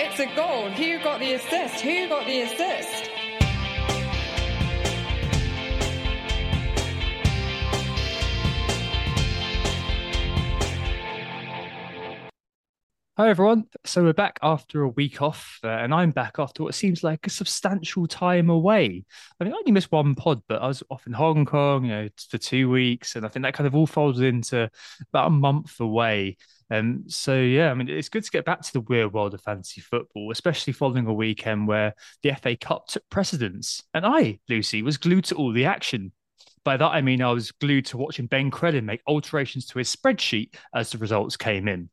It's a goal. Who got the assist? Who got the assist? Hi everyone. So we're back after a week off, uh, and I'm back after what seems like a substantial time away. I mean, I only missed one pod, but I was off in Hong Kong, you know, for two weeks, and I think that kind of all folded into about a month away. And um, so, yeah, I mean, it's good to get back to the weird world of fantasy football, especially following a weekend where the FA Cup took precedence, and I, Lucy, was glued to all the action. By that I mean I was glued to watching Ben Crellin make alterations to his spreadsheet as the results came in.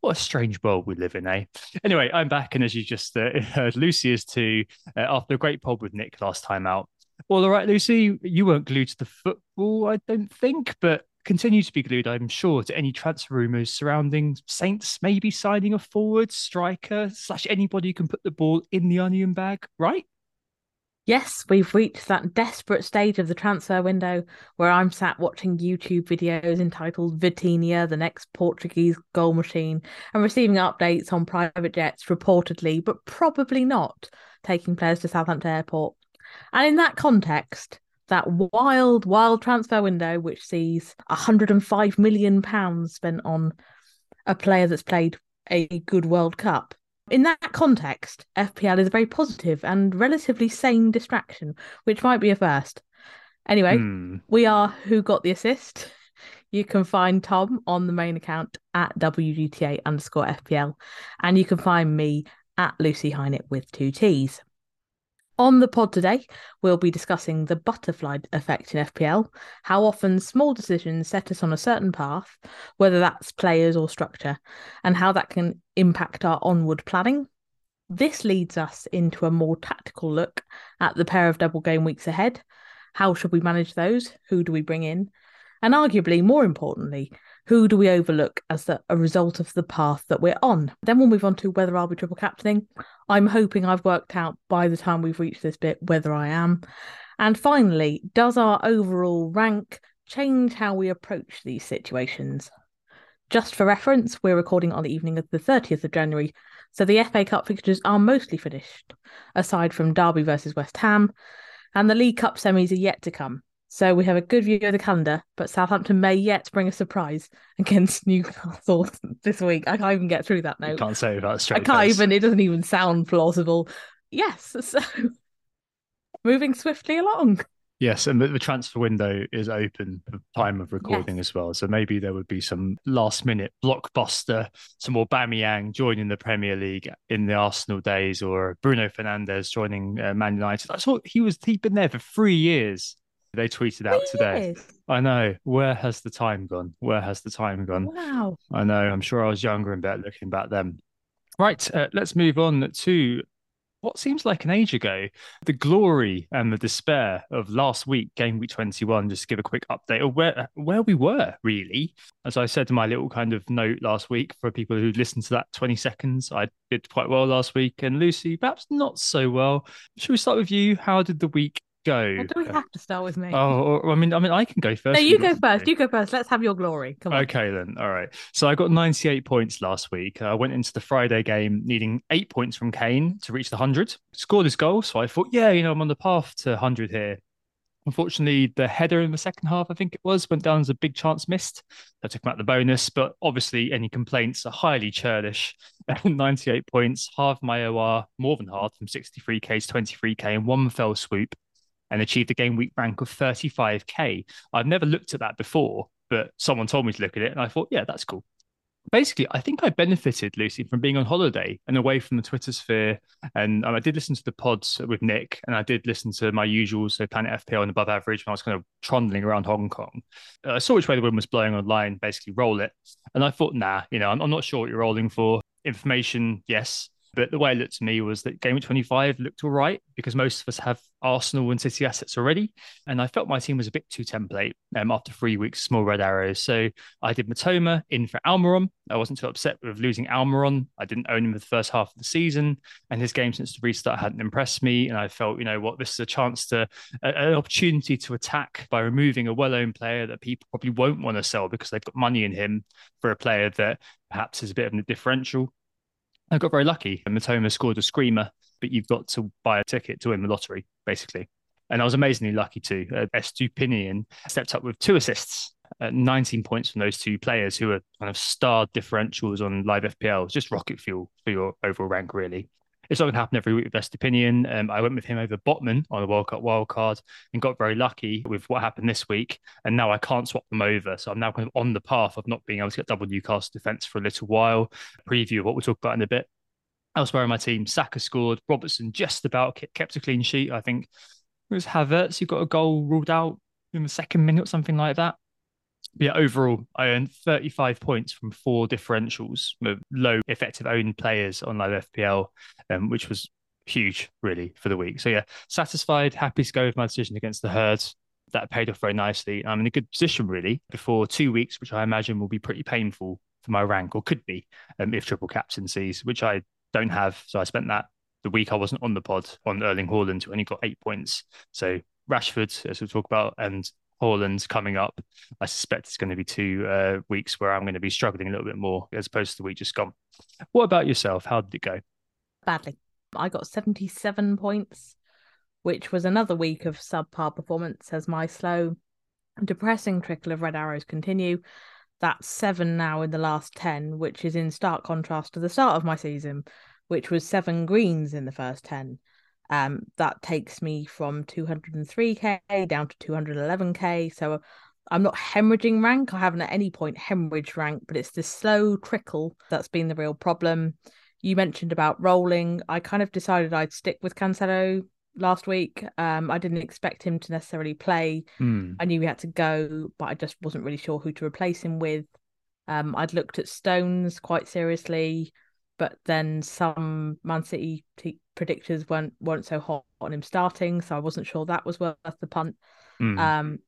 What a strange world we live in, eh? Anyway, I'm back, and as you just uh, heard, Lucy is too, uh, after a great pod with Nick last time out. Well, All right, Lucy, you weren't glued to the football, I don't think, but continue to be glued, I'm sure, to any transfer rumours surrounding Saints maybe signing a forward, striker, slash anybody who can put the ball in the onion bag, right? Yes, we've reached that desperate stage of the transfer window where I'm sat watching YouTube videos entitled Vitinha, the next Portuguese goal machine, and receiving updates on private jets reportedly, but probably not, taking players to Southampton Airport. And in that context, that wild, wild transfer window, which sees £105 million spent on a player that's played a good World Cup, in that context, FPL is a very positive and relatively sane distraction, which might be a first. Anyway, hmm. we are Who Got the Assist. You can find Tom on the main account at WGTA underscore FPL, and you can find me at Lucy Hynett with two T's. On the pod today, we'll be discussing the butterfly effect in FPL, how often small decisions set us on a certain path, whether that's players or structure, and how that can impact our onward planning. This leads us into a more tactical look at the pair of double game weeks ahead. How should we manage those? Who do we bring in? And arguably, more importantly, who do we overlook as the, a result of the path that we're on? Then we'll move on to whether I'll be triple captaining. I'm hoping I've worked out by the time we've reached this bit whether I am. And finally, does our overall rank change how we approach these situations? Just for reference, we're recording on the evening of the 30th of January, so the FA Cup fixtures are mostly finished, aside from Derby versus West Ham, and the League Cup semis are yet to come. So we have a good view of the calendar, but Southampton may yet bring a surprise against Newcastle this week. I can't even get through that note. can't say that straight. I can't face. even. It doesn't even sound plausible. Yes. So moving swiftly along. Yes, and the transfer window is open at time of recording yes. as well. So maybe there would be some last minute blockbuster, some more Aubameyang joining the Premier League in the Arsenal days, or Bruno Fernandes joining uh, Man United. I saw he was he'd been there for three years they tweeted out today. I know. Where has the time gone? Where has the time gone? Wow. I know. I'm sure I was younger and better looking back then. Right. Uh, let's move on to what seems like an age ago, the glory and the despair of last week, game week 21, just to give a quick update of where where we were, really. As I said in my little kind of note last week, for people who listened to that 20 seconds, I did quite well last week. And Lucy, perhaps not so well. Should we start with you? How did the week go. Or do we have to start with me? Oh, oh, I mean, I mean, I can go first. no, you go first. You go first. Let's have your glory. Come on. Okay, then. All right. So I got 98 points last week. Uh, I went into the Friday game needing eight points from Kane to reach the 100. Scored his goal. So I thought, yeah, you know, I'm on the path to 100 here. Unfortunately, the header in the second half, I think it was, went down as a big chance missed. I took him out the bonus, but obviously, any complaints are highly churlish. 98 points, half my OR, more than half from 63k to 23k in one fell swoop and achieved a game week rank of 35k. I've never looked at that before, but someone told me to look at it, and I thought, yeah, that's cool. Basically, I think I benefited, Lucy, from being on holiday and away from the Twitter sphere. And um, I did listen to the pods with Nick, and I did listen to my usual, so Planet FPL and above average when I was kind of trundling around Hong Kong. Uh, I saw which way the wind was blowing online, basically roll it. And I thought, nah, you know, I'm, I'm not sure what you're rolling for. Information, yes. But the way it looked to me was that game of 25 looked all right because most of us have Arsenal and City assets already. And I felt my team was a bit too template um, after three weeks, small red arrows. So I did Mitoma in for Almiron. I wasn't too upset with losing Almiron. I didn't own him for the first half of the season. And his game since the restart hadn't impressed me. And I felt, you know what, this is a chance to, a, an opportunity to attack by removing a well owned player that people probably won't want to sell because they've got money in him for a player that perhaps is a bit of a differential. I got very lucky. and Mitoma scored a screamer, but you've got to buy a ticket to win the lottery, basically. And I was amazingly lucky too. Uh, Estupiñán stepped up with two assists, uh, 19 points from those two players who are kind of star differentials on live FPL. Just rocket fuel for your overall rank, really. It's not going to happen every week with Estupiñán. Um, I went with him over Botman on the World Cup wildcard and got very lucky with what happened this week. And now I can't swap them over. So I'm now kind of on the path of not being able to get double Newcastle defence for a little while. Preview of what we'll talk about in a bit. Elsewhere in my team, Saka scored. Robertson just about kept a clean sheet. I think it was Havertz who got a goal ruled out in the second minute, something like that yeah, overall, I earned 35 points from four differentials low effective owned players on live FPL, um, which was huge, really, for the week. So, yeah, satisfied, happy to go with my decision against the Herds. That paid off very nicely. I'm in a good position, really, before two weeks, which I imagine will be pretty painful for my rank, or could be um, if triple captaincies, which I don't have. So, I spent that the week I wasn't on the pod on Erling Haaland, who only got eight points. So, Rashford, as we'll talk about, and Haaland's coming up, I suspect it's going to be two uh, weeks where I'm going to be struggling a little bit more as opposed to the week just gone. What about yourself? How did it go? Badly. I got 77 points, which was another week of subpar performance as my slow, depressing trickle of red arrows continue. That's seven now in the last 10, which is in stark contrast to the start of my season, which was seven greens in the first 10. Um, that takes me from 203k down to 211k. So I'm not hemorrhaging rank. I haven't at any point hemorrhaged rank, but it's this slow trickle that's been the real problem. You mentioned about rolling. I kind of decided I'd stick with Cancelo last week. Um, I didn't expect him to necessarily play. Mm. I knew he had to go, but I just wasn't really sure who to replace him with. Um, I'd looked at Stones quite seriously but then some Man City t- predictors weren't weren't so hot on him starting, so I wasn't sure that was worth the punt. Mm. Um,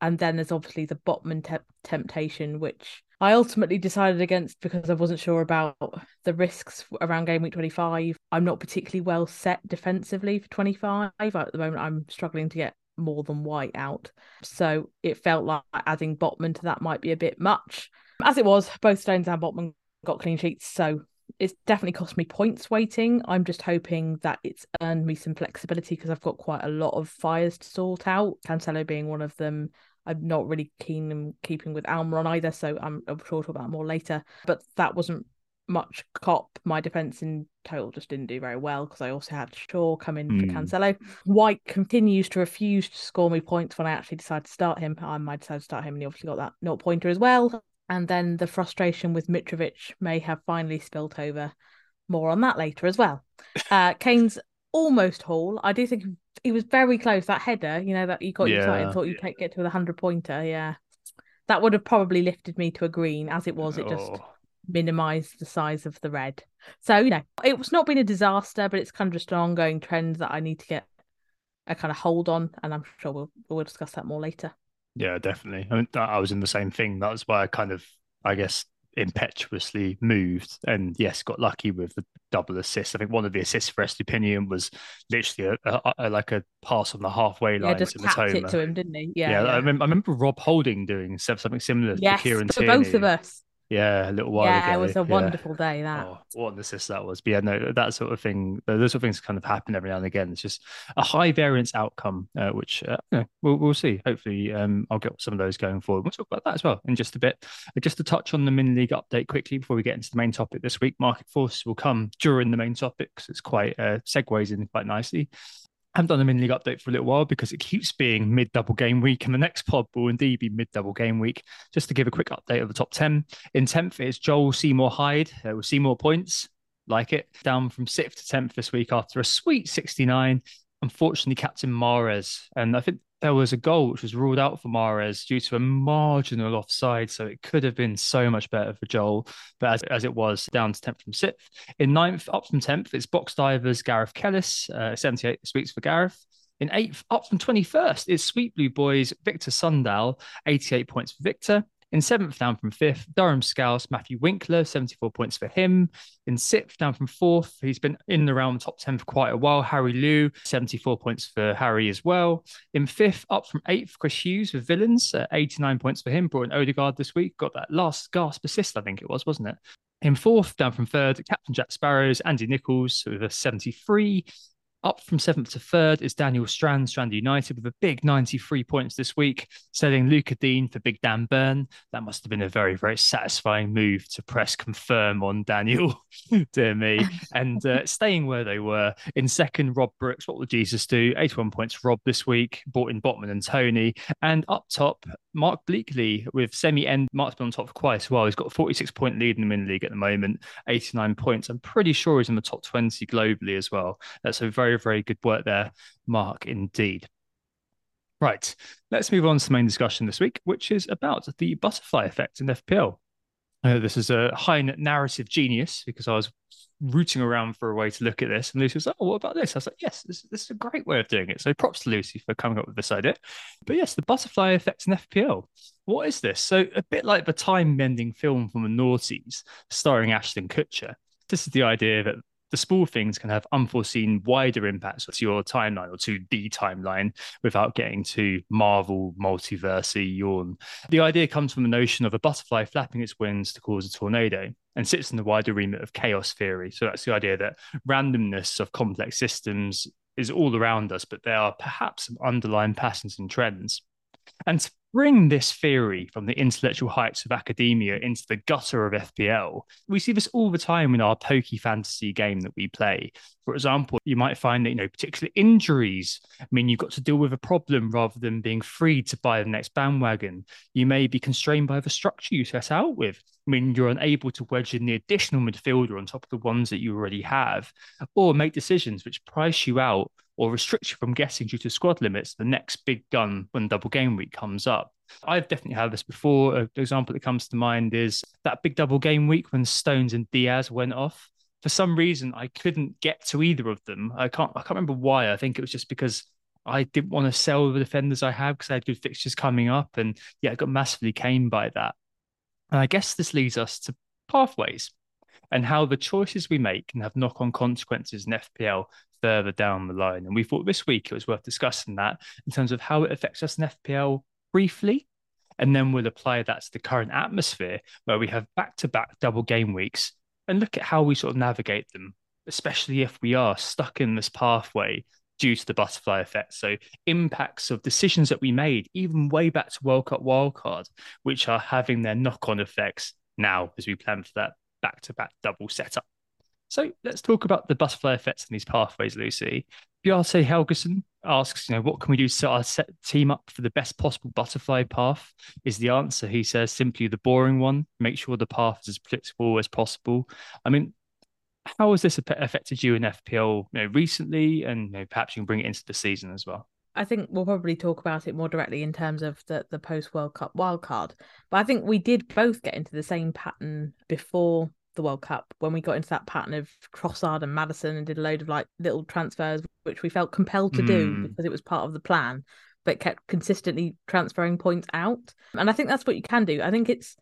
and then there's obviously the Botman te- temptation, which I ultimately decided against because I wasn't sure about the risks around game week 25. I'm not particularly well set defensively for 25. At the moment, I'm struggling to get more than white out. So it felt like adding Botman to that might be a bit much. As it was, both Stones and Botman got clean sheets. So it's definitely cost me points waiting. I'm just hoping that it's earned me some flexibility because I've got quite a lot of fires to sort out. Cancelo being one of them. I'm not really keen on keeping with Almiron either, so I'm, I'm sure to talk about more later. But that wasn't much cop. My defense in total just didn't do very well because I also had Shaw come in mm. for hmm. Cancelo. White continues to refuse to score me points when I actually decide to start him. I might decide to start him, and he obviously got that not pointer as well and then the frustration with Mitrovic may have finally spilt over. More on that later as well. Uh, Kane's almost haul. I do think he was very close. That header, you know, that you got yeah. excited, thought you'd get to the hundred pointer. Yeah, that would have probably lifted me to a green. As it was, it just oh. minimize the size of the red. So, you know, it was not been a disaster, but it's kind of just an ongoing trend that I need to get a kind of hold on. And I'm sure we'll, we'll discuss that more later. Yeah, definitely. I, mean, I was in the same thing. That's why I kind of, I guess, impetuously moved and yes got lucky with the double assist i think one of the assists for Estupiñán was literally a, a, a, like a pass on the halfway line yeah, just to tapped it to him didn't he yeah, yeah, yeah. I, remember, I, remember, rob holding doing something similar yes, to Kieran for Tierney. both of us yeah, a little while yeah, ago. Yeah, it was a yeah. wonderful day. That oh, what an assist that was. But yeah, no, that sort of thing. Those sort of things kind of happen every now and again. It's just a high variance outcome, uh, which uh, you know, we'll we'll see. Hopefully, um, I'll get some of those going forward. We'll talk about that as well in just a bit. Uh, just to touch on the min league update quickly before we get into the main topic this week. Market forces will come during the main topic because it's quite uh, segues in quite nicely. I haven't done a mini league update for a little while because it keeps being mid double game week, and the next pod will indeed be mid double game week. Just to give a quick update of the top 10. In 10th is Joel Seymour Hyde uh, with Seymour points, like it, down from 6th to 10th this week after a sweet 69. Unfortunately, Captain Mahrez, and I think there was a goal which was ruled out for Mahrez due to a marginal offside, so it could have been so much better for Joel. But as, as it was, down to 10th from 6th. In ninth, up from 10th, it's Box Divers Gareth Kellis, uh, 78 weeks for Gareth. In eighth, up from 21st, is Sweet Blue Boys Victor Sundal, 88 points for Victor. In seventh, down from fifth, Durham Scouse, Matthew Winkler, 74 points for him. In sixth, down from fourth, he's been in the round top 10 for quite a while. Harry Liu, 74 points for Harry as well. In fifth, up from eighth, Chris Hughes with Villains, uh, 89 points for him. Brought in Odegaard this week, got that last gasp assist, I think it was, wasn't it? In fourth, down from third, Captain Jack Sparrows, Andy Nichols with a 73. Up from seventh to third is Daniel Strand, Strand United, with a big 93 points this week, selling Lucas Digne for Big Dan Burn. That must have been a very, very satisfying move to press confirm on Daniel, dear me. And uh, staying where they were. In second, Rob Brooks. What will Jesus do? 81 points, Rob this week, bought in Botman and Toney. And up top, Mark Bleakley with semi end. Mark's been on top for quite a while. He's got a 46 point lead in the min league at the moment, 89 points. I'm pretty sure he's in the top 20 globally as well. That's a very, very very good work there, Mark, indeed. Right, let's move on to the main discussion this week, which is about the butterfly effect in FPL. This is a high narrative genius because I was rooting around for a way to look at this. And Lucy was like, Oh, what about this? I was like, Yes, this, this is a great way of doing it. So props to Lucy for coming up with this idea. But yes, the butterfly effect in FPL. What is this? So, a bit like the time mending film from the noughties starring Ashton Kutcher. This is the idea that the small things can have unforeseen wider impacts to your timeline or to the timeline without getting to Marvel multiversey yawn. The idea comes from the notion of a butterfly flapping its wings to cause a tornado and sits in the wider remit of chaos theory. So that's the idea that randomness of complex systems is all around us, but there are perhaps some underlying patterns and trends. And to bring this theory from the intellectual heights of academia into the gutter of FPL, we see this all the time in our pokey fantasy game that we play. For example, you might find that, you know, particular injuries I mean you've got to deal with a problem rather than being free to buy the next bandwagon. You may be constrained by the structure you set out with, I mean, you're unable to wedge in the additional midfielder on top of the ones that you already have, or make decisions which price you out or restrict you from guessing due to squad limits the next big gun when double game week comes up. I've definitely had this before. An example that comes to mind is that big double game week when Stones and Diaz went off. For some reason, I couldn't get to either of them. I can't. I can't remember why. I think it was just because I didn't want to sell the defenders I had because I had good fixtures coming up, and yeah, I got massively caned by that. And I guess this leads us to pathways and how the choices we make can have knock on consequences in FPL further down the line. And we thought this week it was worth discussing that in terms of how it affects us in FPL briefly. And then we'll apply that to the current atmosphere where we have back to back double game weeks and look at how we sort of navigate them, especially if we are stuck in this pathway due to the butterfly effect. So impacts of decisions that we made, even way back to World Cup wildcard, which are having their knock-on effects now as we plan for that back-to-back double setup. So let's talk about the butterfly effects in these pathways, Lucy. Bjarte Helgeson asks, you know, what can we do to set our set team up for the best possible butterfly path? Is the answer. He says simply the boring one. Make sure the path is as predictable as possible. I mean, how has this affected you in FPL you know, recently, and you know, perhaps you can bring it into the season as well? I think we'll probably talk about it more directly in terms of the the post World Cup wildcard. But I think we did both get into the same pattern before the World Cup when we got into that pattern of Trossard and Maddison and did a load of like little transfers, which we felt compelled to do Mm. because it was part of the plan, but kept consistently transferring points out. And I think that's what you can do. I think it's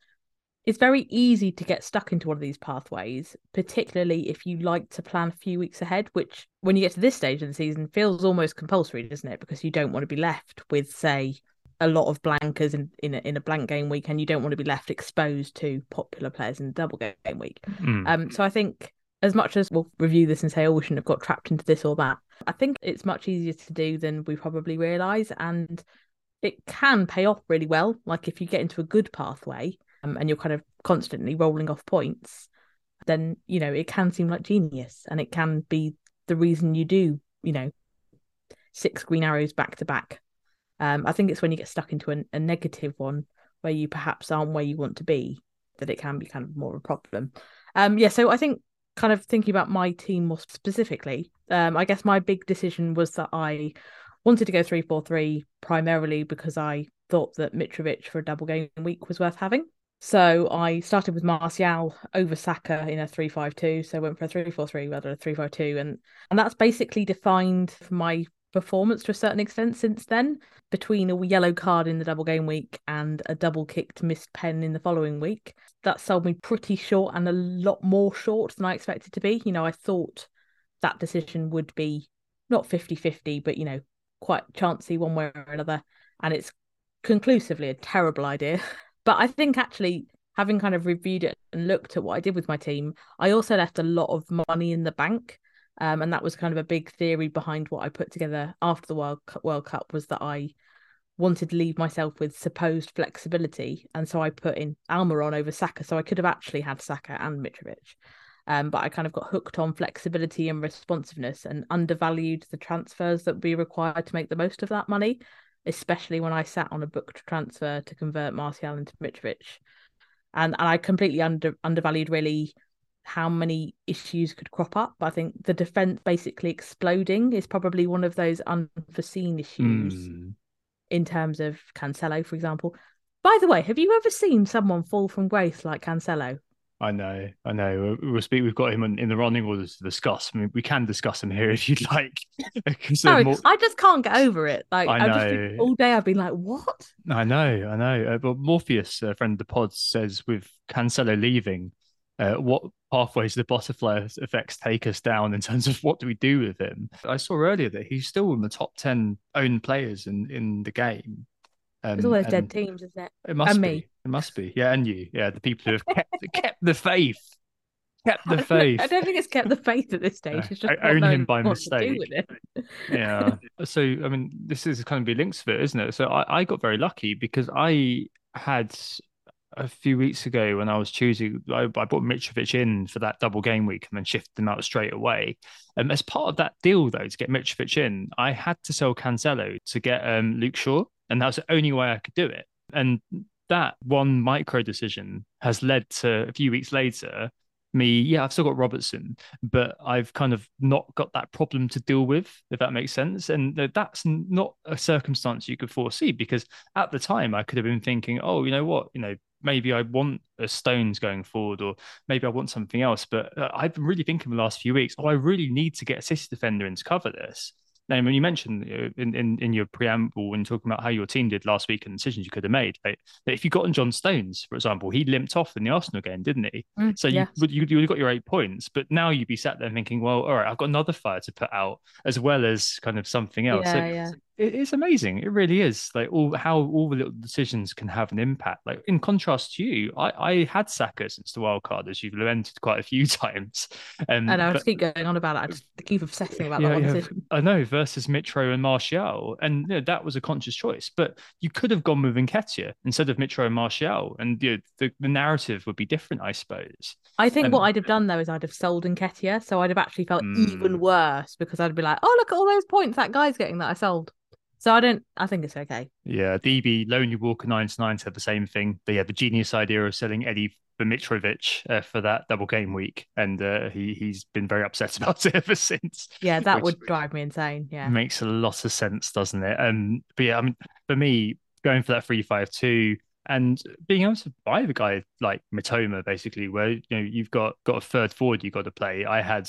it's very easy to get stuck into one of these pathways, particularly if you like to plan a few weeks ahead, which when you get to this stage of the season feels almost compulsory, doesn't it? Because you don't want to be left with, say, a lot of blankers in, in, a, in a blank game week and you don't want to be left exposed to popular players in the double game week. Mm. Um, so I think as much as we'll review this and say, oh, we shouldn't have got trapped into this or that, I think it's much easier to do than we probably realise. And it can pay off really well. Like if you get into a good pathway um, and you're kind of constantly rolling off points, then, you know, it can seem like genius and it can be the reason you do, you know, six green arrows back to back. Um, I think it's when you get stuck into a, negative one where you perhaps aren't where you want to be that it can be kind of more of a problem. Um, yeah, so I think kind of thinking about my team more specifically, um, I guess my big decision was that I wanted to go three four three primarily because I thought that Mitrovic for a double game week was worth having. So I started with Martial over Saka in a three five two. So I went for a three four three rather than a three five two, and and that's basically defined my performance to a certain extent since then between a yellow card in the double game week and a double kicked missed pen in the following week. That sold me pretty short and a lot more short than I expected to be. You know, I thought that decision would be not 50 50, but, you know, quite chancy one way or another. And it's conclusively a terrible idea. But I think actually, having kind of reviewed it and looked at what I did with my team, I also left a lot of money in the bank. Um, and that was kind of a big theory behind what I put together after the World Cup, World Cup was that I wanted to leave myself with supposed flexibility, and so I put in Almiron over Saka, so I could have actually had Saka and Mitrovic, um, but I kind of got hooked on flexibility and responsiveness and undervalued the transfers that would be required to make the most of that money, especially when I sat on a booked transfer to convert Martial into Mitrovic, and and I completely under undervalued really how many issues could crop up. I think the defense basically exploding is probably one of those unforeseen issues Mm. in terms of Cancelo, for example. By the way, have you ever seen someone fall from grace like Cancelo? I know, I know. We'll speak. We've got him in in the running order to discuss. I mean, we can discuss him here if you'd like. Sorry, more- I just can't get over it. Like I I just think know. all day I've been like, what? I know, I know. Uh, but Morpheus, a friend of the pod, says with Cancelo leaving, uh, what pathways the butterfly effects take us down in terms of what do we do with him? I saw earlier that he's still in the top ten owned players in in the game. Um, It's all those dead teams, isn't it? It must and be. me. It must be. Yeah, and you. Yeah, the people who have kept kept the faith, kept the faith. I don't think it's kept the faith at this stage. It's just I own him by mistake. with it. yeah. So I mean, this is kind of be links to it, isn't it? So I, I got very lucky because I had a few weeks ago when I was choosing, I, I bought Mitrovic in for that double game week and then shifted him out straight away. Um, as part of that deal, though, to get Mitrovic in, I had to sell Cancelo to get um, Luke Shaw, and that was the only way I could do it. And that one micro decision has led to a few weeks later me, yeah, I've still got Robertson, but I've kind of not got that problem to deal with, if that makes sense. And that's not a circumstance you could foresee because at the time I could have been thinking, oh, you know what, you know, maybe I want a Stones going forward, or maybe I want something else. But uh, I've been really thinking the last few weeks, oh, I really need to get a City defender in to cover this. And when you mentioned uh, in, in, in your preamble when talking about how your team did last week and decisions you could have made, like, that if you got on John Stones, for example, he limped off in the Arsenal game, didn't he? Mm, So yeah. you would you you got your eight points, but now you'd be sat there thinking, well, all right, I've got another fire to put out as well as kind of something else. So Yeah, yeah. It is amazing. It really is. Like all how all the little decisions can have an impact. Like in contrast to you, I, I had Saka since the wild card, as you've lamented quite a few times. Um, I know, I just keep going on about it. I just keep obsessing about that one yeah. I know versus Mitro and Martial, and you know, that was a conscious choice. But you could have gone with Nketiah instead of Mitro and Martial, and you know, the the narrative would be different, I suppose. I think And- what I'd have done though is I'd have sold Nketiah, so I'd have actually felt even Mm. worse because I'd be like, "Oh, look at all those points that guy's getting that I sold." So I don't. I think it's okay. Yeah, DB Lonely Walker 99 said the same thing. They had the genius idea of selling Eddie Mitrovic uh, for that double game week, and uh, he he's been very upset about it ever since. Yeah, that would drive me insane. Yeah, makes a lot of sense, doesn't it? Um, but yeah, I mean, for me, going for that three five two and being able to buy the guy like Mitoma, basically, where you know you've got got a third forward you've got to play. I had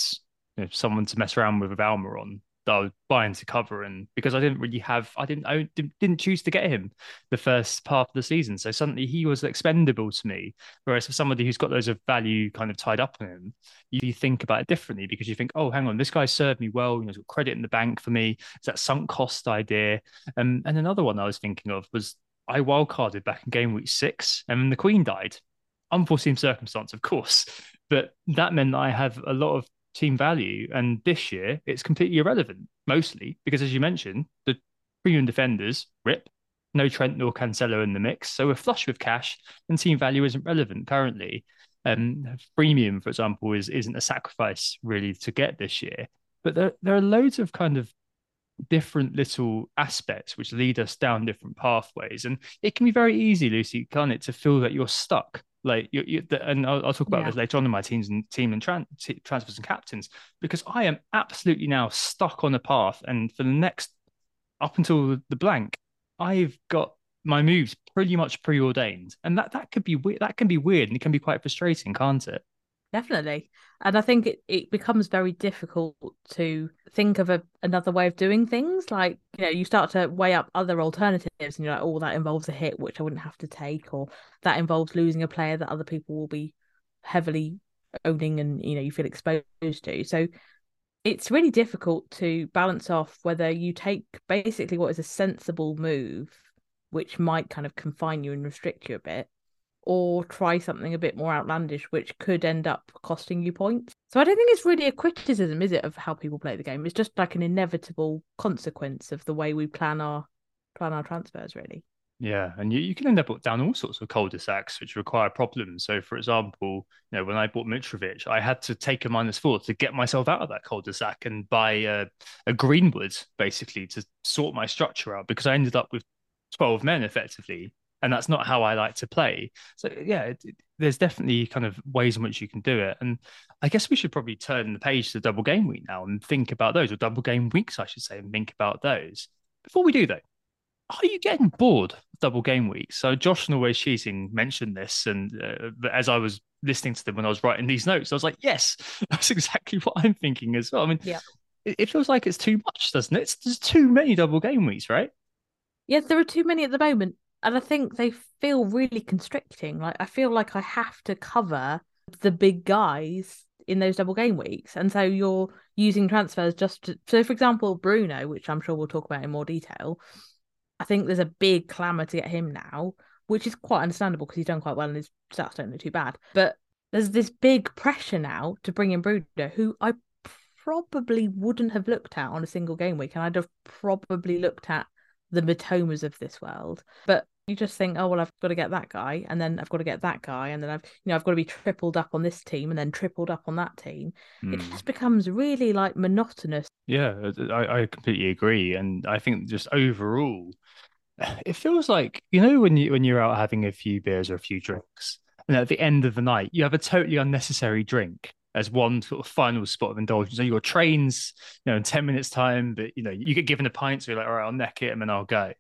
you know, someone to mess around with with Alma on that I was buying to cover, and because I didn't really have, I didn't, I didn't choose to get him the first part of the season, so suddenly he was expendable to me. Whereas for somebody who's got loads of value kind of tied up in him, you think about it differently because you think, oh, hang on, this guy served me well, you know, got credit in the bank for me. It's that sunk cost idea. Um, and another one I was thinking of was I wildcarded back in game week six, and the Queen died. Unforeseen circumstance, of course, but that meant that I have a lot of team value. And this year, it's completely irrelevant, mostly because, as you mentioned, the premium defenders rip, no Trent nor Cancelo in the mix. So we're flush with cash, and team value isn't relevant currently. Um, premium, for example, is isn't a sacrifice really to get this year. But there there are loads of kind of different little aspects which lead us down different pathways, and it can be very easy, Lucy, can't it, to feel that you're stuck like you, you and I'll, I'll, talk about yeah. this later on in my teams and team and tran- t- transfers and mm-hmm. captains because I am absolutely now stuck on a path, and for the next up until the blank, I've got my moves pretty much preordained, and that that could be weird. That can be weird, and it can be quite frustrating, can't it? Definitely. And I think it, it becomes very difficult to think of a, another way of doing things. Like, you know, you start to weigh up other alternatives and you're like, oh, that involves a hit, which I wouldn't have to take, or that involves losing a player that other people will be heavily owning and, you know, you feel exposed to. So it's really difficult to balance off whether you take basically what is a sensible move, which might kind of confine you and restrict you a bit, or try something a bit more outlandish, which could end up costing you points. So I don't think it's really a criticism, is it, of how people play the game? It's just like an inevitable consequence of the way we plan our plan our transfers, really. Yeah, and you, you can end up down all sorts of cul-de-sacs which require problems. So, for example, you know, when I bought Mitrovic, I had to take a minus four to get myself out of that cul-de-sac and buy a, a Greenwood basically to sort my structure out because I ended up with 12 men effectively and that's not how I like to play. So yeah, it, it, there's definitely kind of ways in which you can do it, and I guess we should probably turn the page to double game week now and think about those, or double game weeks, I should say, and think about those. Before we do though, are you getting bored of double game weeks? So Josh and Always Cheating mentioned this, and uh, as I was listening to them when I was writing these notes, I was like, yes, that's exactly what I'm thinking as well. I mean, yeah. it, it feels like it's too much, doesn't it? It's, there's too many double game weeks, right? Yes, there are too many at the moment and I think they feel really constricting. Like I feel like I have to cover the big guys in those double game weeks, and so you're using transfers just to. So, for example, Bruno, which I'm sure we'll talk about in more detail. I think there's a big clamour to get him now, which is quite understandable because he's done quite well and his stats don't look too bad. But there's this big pressure now to bring in Bruno, who I probably wouldn't have looked at on a single game week, and I'd have probably looked at the Mitomas of this world. But you just think, oh well, I've got to get that guy, and then I've got to get that guy, and then I've you know I've got to be tripled up on this team, and then tripled up on that team. Mm. It hmm. just becomes really like monotonous. Yeah, I, I completely agree, and I think just overall, it feels like you know when you when you're out having a few beers or a few drinks, and at the end of the night you have a totally unnecessary drink as one sort of final spot of indulgence. So your trains, you know, in 10 minutes time, but you know, you get given a pint, so you're like, all right, I'll neck it and then I'll go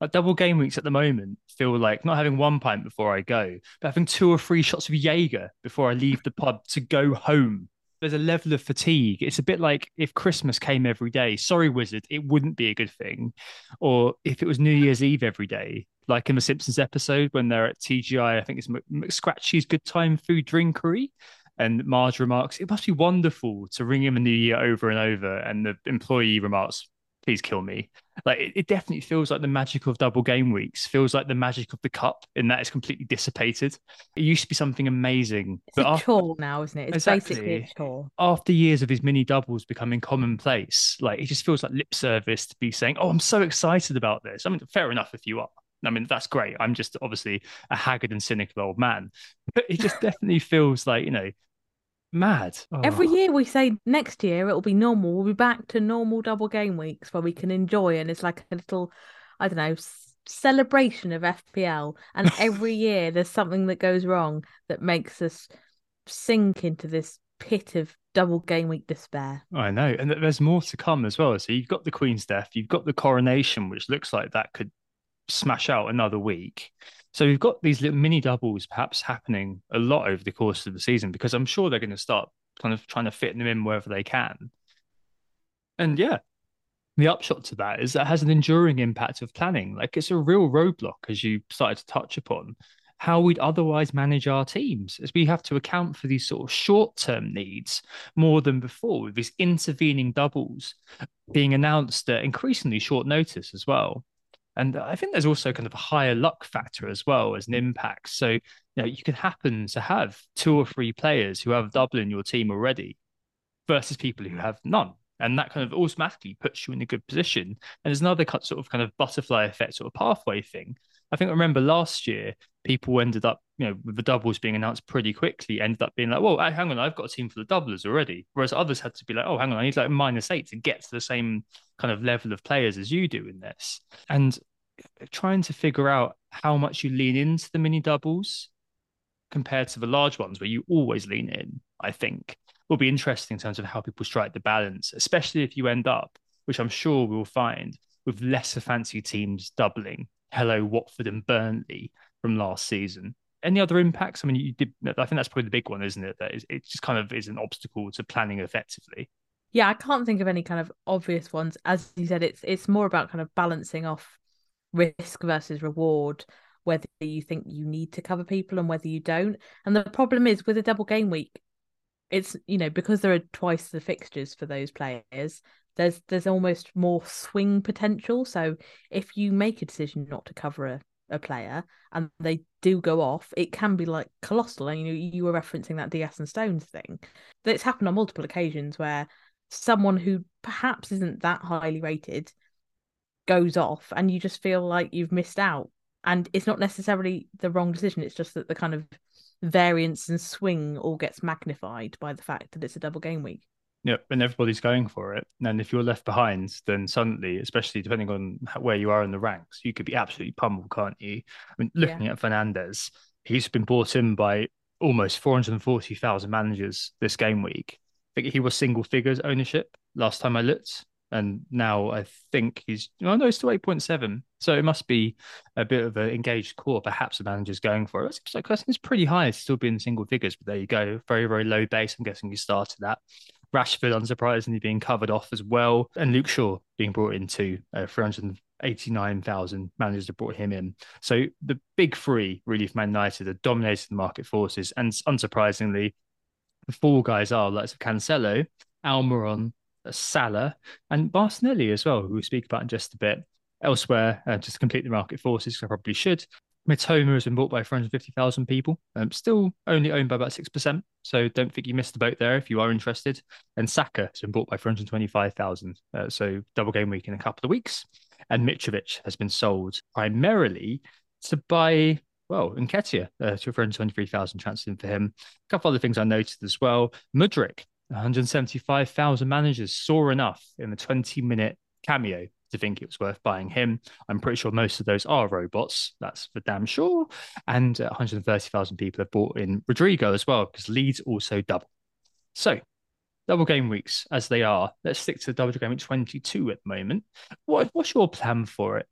like double game weeks at the moment feel like not having one pint before I go, but having two or three shots of Jaeger before I leave the pub to go home. There's a level of fatigue. It's a bit like if Christmas came every day. Sorry, Wizzard, it wouldn't be a good thing. Or if it was New Year's Eve every day, like in the Simpsons episode when they're at TGI, I think it's McScratchy's Good Time Food Drinkery. And Marge remarks, it must be wonderful to ring him a new year over and over. And the employee remarks, please kill me. Like it, it, definitely feels like the magic of double game weeks, feels like the magic of the cup in that it's completely dissipated. It used to be something amazing. It's but a after, chore now, isn't it? It's exactly, basically a chore. After years of his mini doubles becoming commonplace, like it just feels like lip service to be saying, Oh, I'm so excited about this. I mean, fair enough if you are. I mean, that's great. I'm just obviously a haggard and cynical old man. But it just definitely feels like, you know, Mad. Every Oh. year we say next year it'll be normal. We'll be back to normal double game weeks where we can enjoy, and it's like a little, I don't know, celebration of FPL. And every year there's something that goes wrong that makes us sink into this pit of double game week despair. I know, and th- there's more to come as well. So you've got the Queen's death, you've got the coronation, which looks like that could smash out another week. So we've got these little mini doubles perhaps happening a lot over the course of the season because I'm sure they're going to start kind of trying to fit them in wherever they can. And yeah, the upshot to that is that has an enduring impact of planning. Like it's a real roadblock, as you started to touch upon, how we'd otherwise manage our teams, as we have to account for these sort of short term needs more than before, with these intervening doubles being announced at increasingly short notice as well. And I think there's also kind of a higher luck factor as well as an impact. So, you know, you can happen to have two or three players who have double in your team already versus people who have none. And that kind of automatically puts you in a good position. And there's another sort of kind of butterfly effect sort of pathway thing. I think I remember last year, people ended up, you know, with the doubles being announced pretty quickly, ended up being like, well, hang on, I've got a team for the doublers already. Whereas others had to be like, oh, hang on, I need like minus eight to get to the same kind of level of players as you do in this. And trying to figure out how much you lean into the mini doubles compared to the large ones where you always lean in, I think will be interesting in terms of how people strike the balance, especially if you end up, which I'm sure we'll find, with lesser fancy teams doubling. Hello, Watford and Burnley from last season. Any other impacts? I mean, you did. I think that's probably the big one, isn't it? That is, it just kind of is an obstacle to planning effectively. Yeah, I can't think of any kind of obvious ones. As you said, it's it's more about kind of balancing off risk versus reward, whether you think you need to cover people and whether you don't. And the problem is with a double game week, it's you know because there are twice the fixtures for those players. There's there's almost more swing potential. So if you make a decision not to cover a, a player and they do go off, it can be like colossal. And you know you were referencing that Diaz and Stones thing. That's happened on multiple occasions where someone who perhaps isn't that highly rated goes off and you just feel like you've missed out and it's not necessarily the wrong decision it's just that the kind of variance and swing all gets magnified by the fact that it's a double game week Yep, and everybody's going for it. And if you're left behind, then suddenly, especially depending on where you are in the ranks, you could be absolutely pummeled, can't you? I mean, looking yeah. at Fernandes, he's been brought in by almost 440,000 managers this game week. I think he was single figures ownership last time I looked. And now I think he's, oh no, it's still 8.7. So it must be a bit of an engaged core. Perhaps the manager's going for it. It's like, I it's pretty high to still being single figures, but there you go. Very, very low base. I'm guessing you started that. Rashford, unsurprisingly, being covered off as well. And Luke Shaw being brought into uh, 389,000 managers have brought him in. So the big three, really, for Man United, are dominating the market forces. And unsurprisingly, the four guys are like Cancelo, Almiron, Salah, and Martinelli as well, who we'll speak about in just a bit. Elsewhere, uh, just to complete the market forces, I probably should. Mitoma has been bought by 450,000 people, um, still only owned by about 6%. So don't think you missed the boat there if you are interested. And Saka has been bought by 425,000. Uh, so double game week in a couple of weeks. And Mitrovic has been sold primarily to buy, well, Nketiah, uh, to 423,000 transferred in for him. A couple other things I noticed as well. Mudryk, 175,000 managers saw enough in the 20 minute cameo to think it was worth buying him. I'm pretty sure most of those are robots. That's for damn sure. And uh, 130,000 people have bought in Rodrigo as well because Leeds also double. So double game weeks as they are. Let's stick to the double game week 22 at the moment. What, what's your plan for it?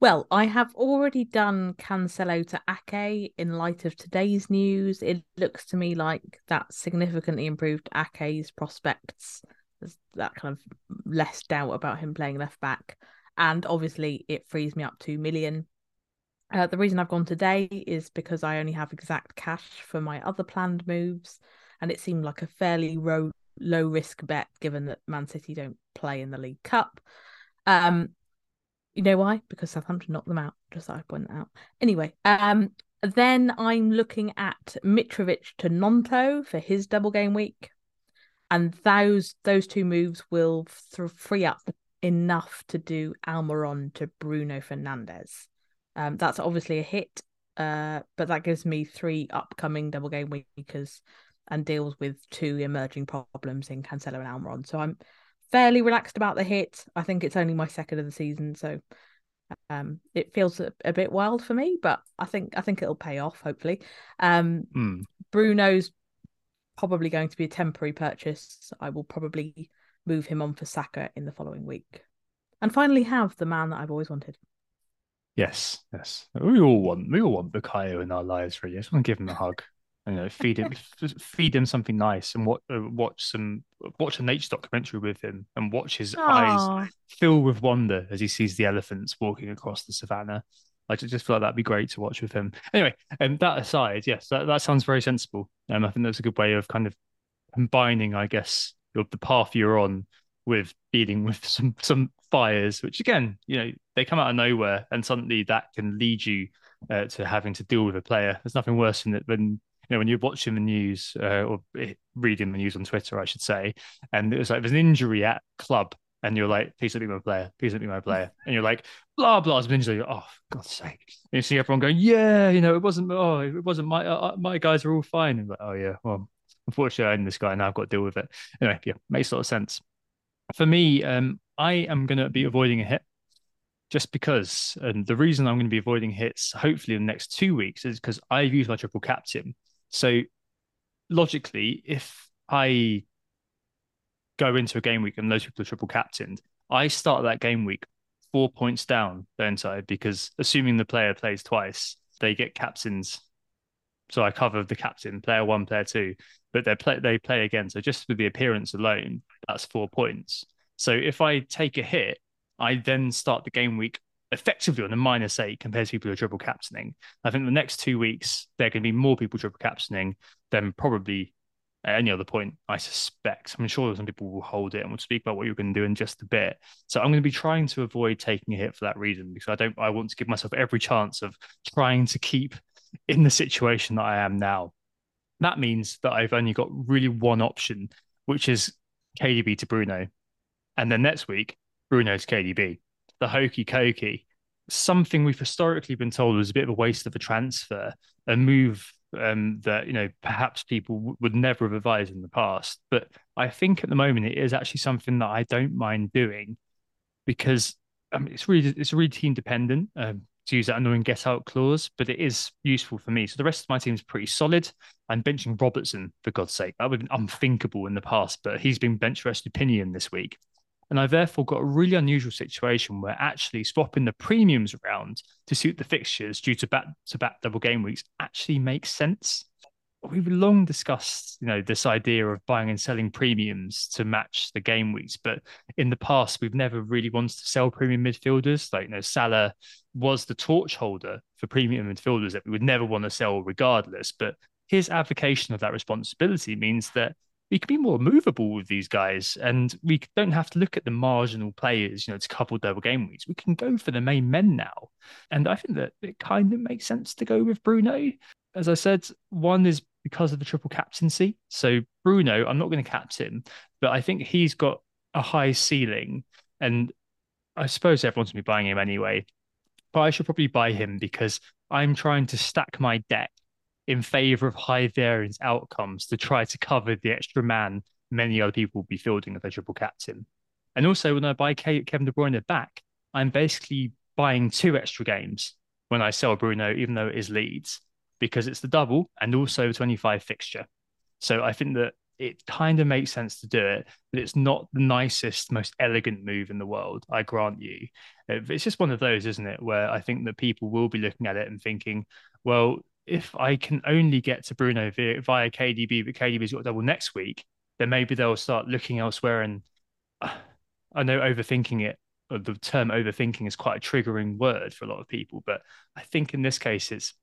Well, I have already done Cancelo to Ake in light of today's news. It looks to me like that significantly improved Ake's prospects. That kind of less doubt about him playing left back. And obviously, it frees me up 2 million. Uh, the reason I've gone today is because I only have exact cash for my other planned moves. And it seemed like a fairly low, low risk bet given that Man City don't play in the League Cup. Um, you know why? Because Southampton knocked them out. Just thought I'd point that out. Anyway, um, then I'm looking at Mitrovic to Nonto for his double game week, and those those two moves will th- free up enough to do Almiron to Bruno Fernandes. Um, that's obviously a hit, uh, but that gives me three upcoming double game weekers and deals with two emerging problems in Cancelo and Almiron. So I'm fairly relaxed about the hit. I think it's only my second of the season, so um, it feels a, a, bit wild for me, but I think I think it'll pay off. Hopefully, um, mm. Bruno's probably going to be a temporary purchase. I will probably move him on for Saka in the following week, and finally have the man that I've always wanted. Yes, yes, we all want we all want Bukayo in our lives. Really, I just want to give him a hug you know feed him feed him something nice and watch uh, watch some watch a nature documentary with him and watch his Aww. eyes fill with wonder as he sees the elephants walking across the savannah I just feel like that'd be great to watch with him. Anyway, and um, that aside, yes, that, that sounds very sensible. Um, I think that's a good way of kind of combining, I guess, your, the path you're on with dealing with some some fires, which again, you know, they come out of nowhere, and suddenly that can lead you uh, to having to deal with a player. There's nothing worse than it than you know, when you're watching the news uh, or reading the news on Twitter, I should say, and it was like there's an injury at club, and you're like, please let me be my player, please let me be my player, and you're like, blah blah, it's an injury. Oh, for God's sake! And you see everyone going, yeah, you know, it wasn't, oh, it wasn't my uh, uh my guys are all fine, and like, oh yeah, well, unfortunately, I'm this guy and I've got to deal with it. Anyway, yeah, makes a lot of sense. For me, um, I am going to be avoiding a hit just because. And the reason I'm going to be avoiding hits, hopefully, in the next two weeks, is because I've used my triple captain. So logically, if I go into a game week and those people are triple captained, I start that game week four points down, don't I? Because assuming the player plays twice, they get captains. So I cover the captain, player one, player two, but they play they play again. So just with the appearance alone, that's four points. So if I take a hit, I then start the game week effectively on a minus eight compared to people who are triple captaining. I think the next two weeks there can be more people triple captaining than probably any other point, I suspect. I'm sure some people will hold it and we'll speak about what you're going to do in just a bit. So I'm going to be trying to avoid taking a hit for that reason because I don't I want to give myself every chance of trying to keep in the situation that I am now. That means that I've only got really one option, which is KDB to Bruno. And then next week, Bruno to KDB the hokey cokey, something we've historically been told was a bit of a waste of a transfer, a move um, that you know perhaps people w- would never have advised in the past. But I think at the moment it is actually something that I don't mind doing because I mean, it's really it's really team dependent. Um, to use that annoying get out clause, but it is useful for me. So the rest of my team is pretty solid. I'm benching Robertson for God's sake. That would have been unthinkable in the past, but he's been bench for opinion this week. And I therefore got a really unusual situation where actually swapping the premiums around to suit the fixtures due to back to back double game weeks actually makes sense. We've long discussed, you know, this idea of buying and selling premiums to match the game weeks, but in the past we've never really wanted to sell premium midfielders. Like, you know, Salah was the torch holder for premium midfielders that we would never want to sell regardless. But his avocation of that responsibility means that we can be more movable with these guys and we don't have to look at the marginal players, you know, to couple double game weeks. We can go for the main men now. And I think that it kind of makes sense to go with Bruno. As I said, one is because of the triple captaincy. So Bruno, I'm not going to captain, but I think he's got a high ceiling. And I suppose everyone's going to be buying him anyway. But I should probably buy him because I'm trying to stack my deck in favor of high variance outcomes to try to cover the extra man many other people will be fielding as a triple captain. And also, when I buy Kevin De Bruyne back, I'm basically buying two extra games when I sell Bruno, even though it is Leeds, because it's the double and also the 25 fixture. So I think that it kind of makes sense to do it, but it's not the nicest, most elegant move in the world. I grant you. Uh, it's just one of those, isn't it? Where I think that people will be looking at it and thinking, well, if I can only get to Bruno via, via KDB, but KDB's got double next week, then maybe they'll start looking elsewhere. And uh, I know overthinking it, the term overthinking is quite a triggering word for a lot of people, but I think in this case, it's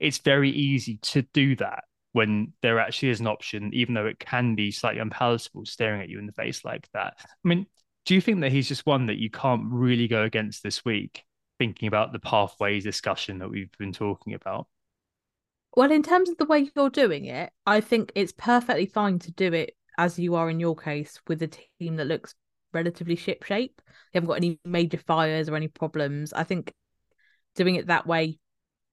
it's very easy to do that when there actually is an option, even though it can be slightly unpalatable staring at you in the face like that. I mean, do you think that he's just one that you can't really go against this week, thinking about the pathways discussion that we've been talking about? Well, in terms of the way you're doing it, I think it's perfectly fine to do it as you are in your case with a team that looks relatively ship shape. They haven't got any major fires or any problems. I think doing it that way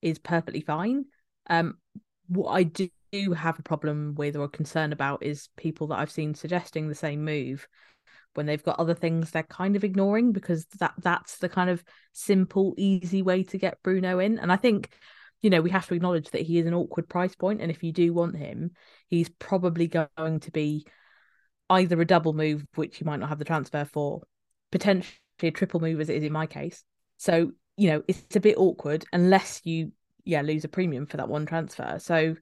is perfectly fine. Um, what I do have a problem with or concern about is people that I've seen suggesting the same move when they've got other things they're kind of ignoring because that that's the kind of simple easy way to get Bruno in and I think you know we have to acknowledge that he is an awkward price point and if you do want him he's probably going to be either a double move which you might not have the transfer for potentially a triple move as it is in my case. So you know it's a bit awkward unless you yeah lose a premium for that one transfer. So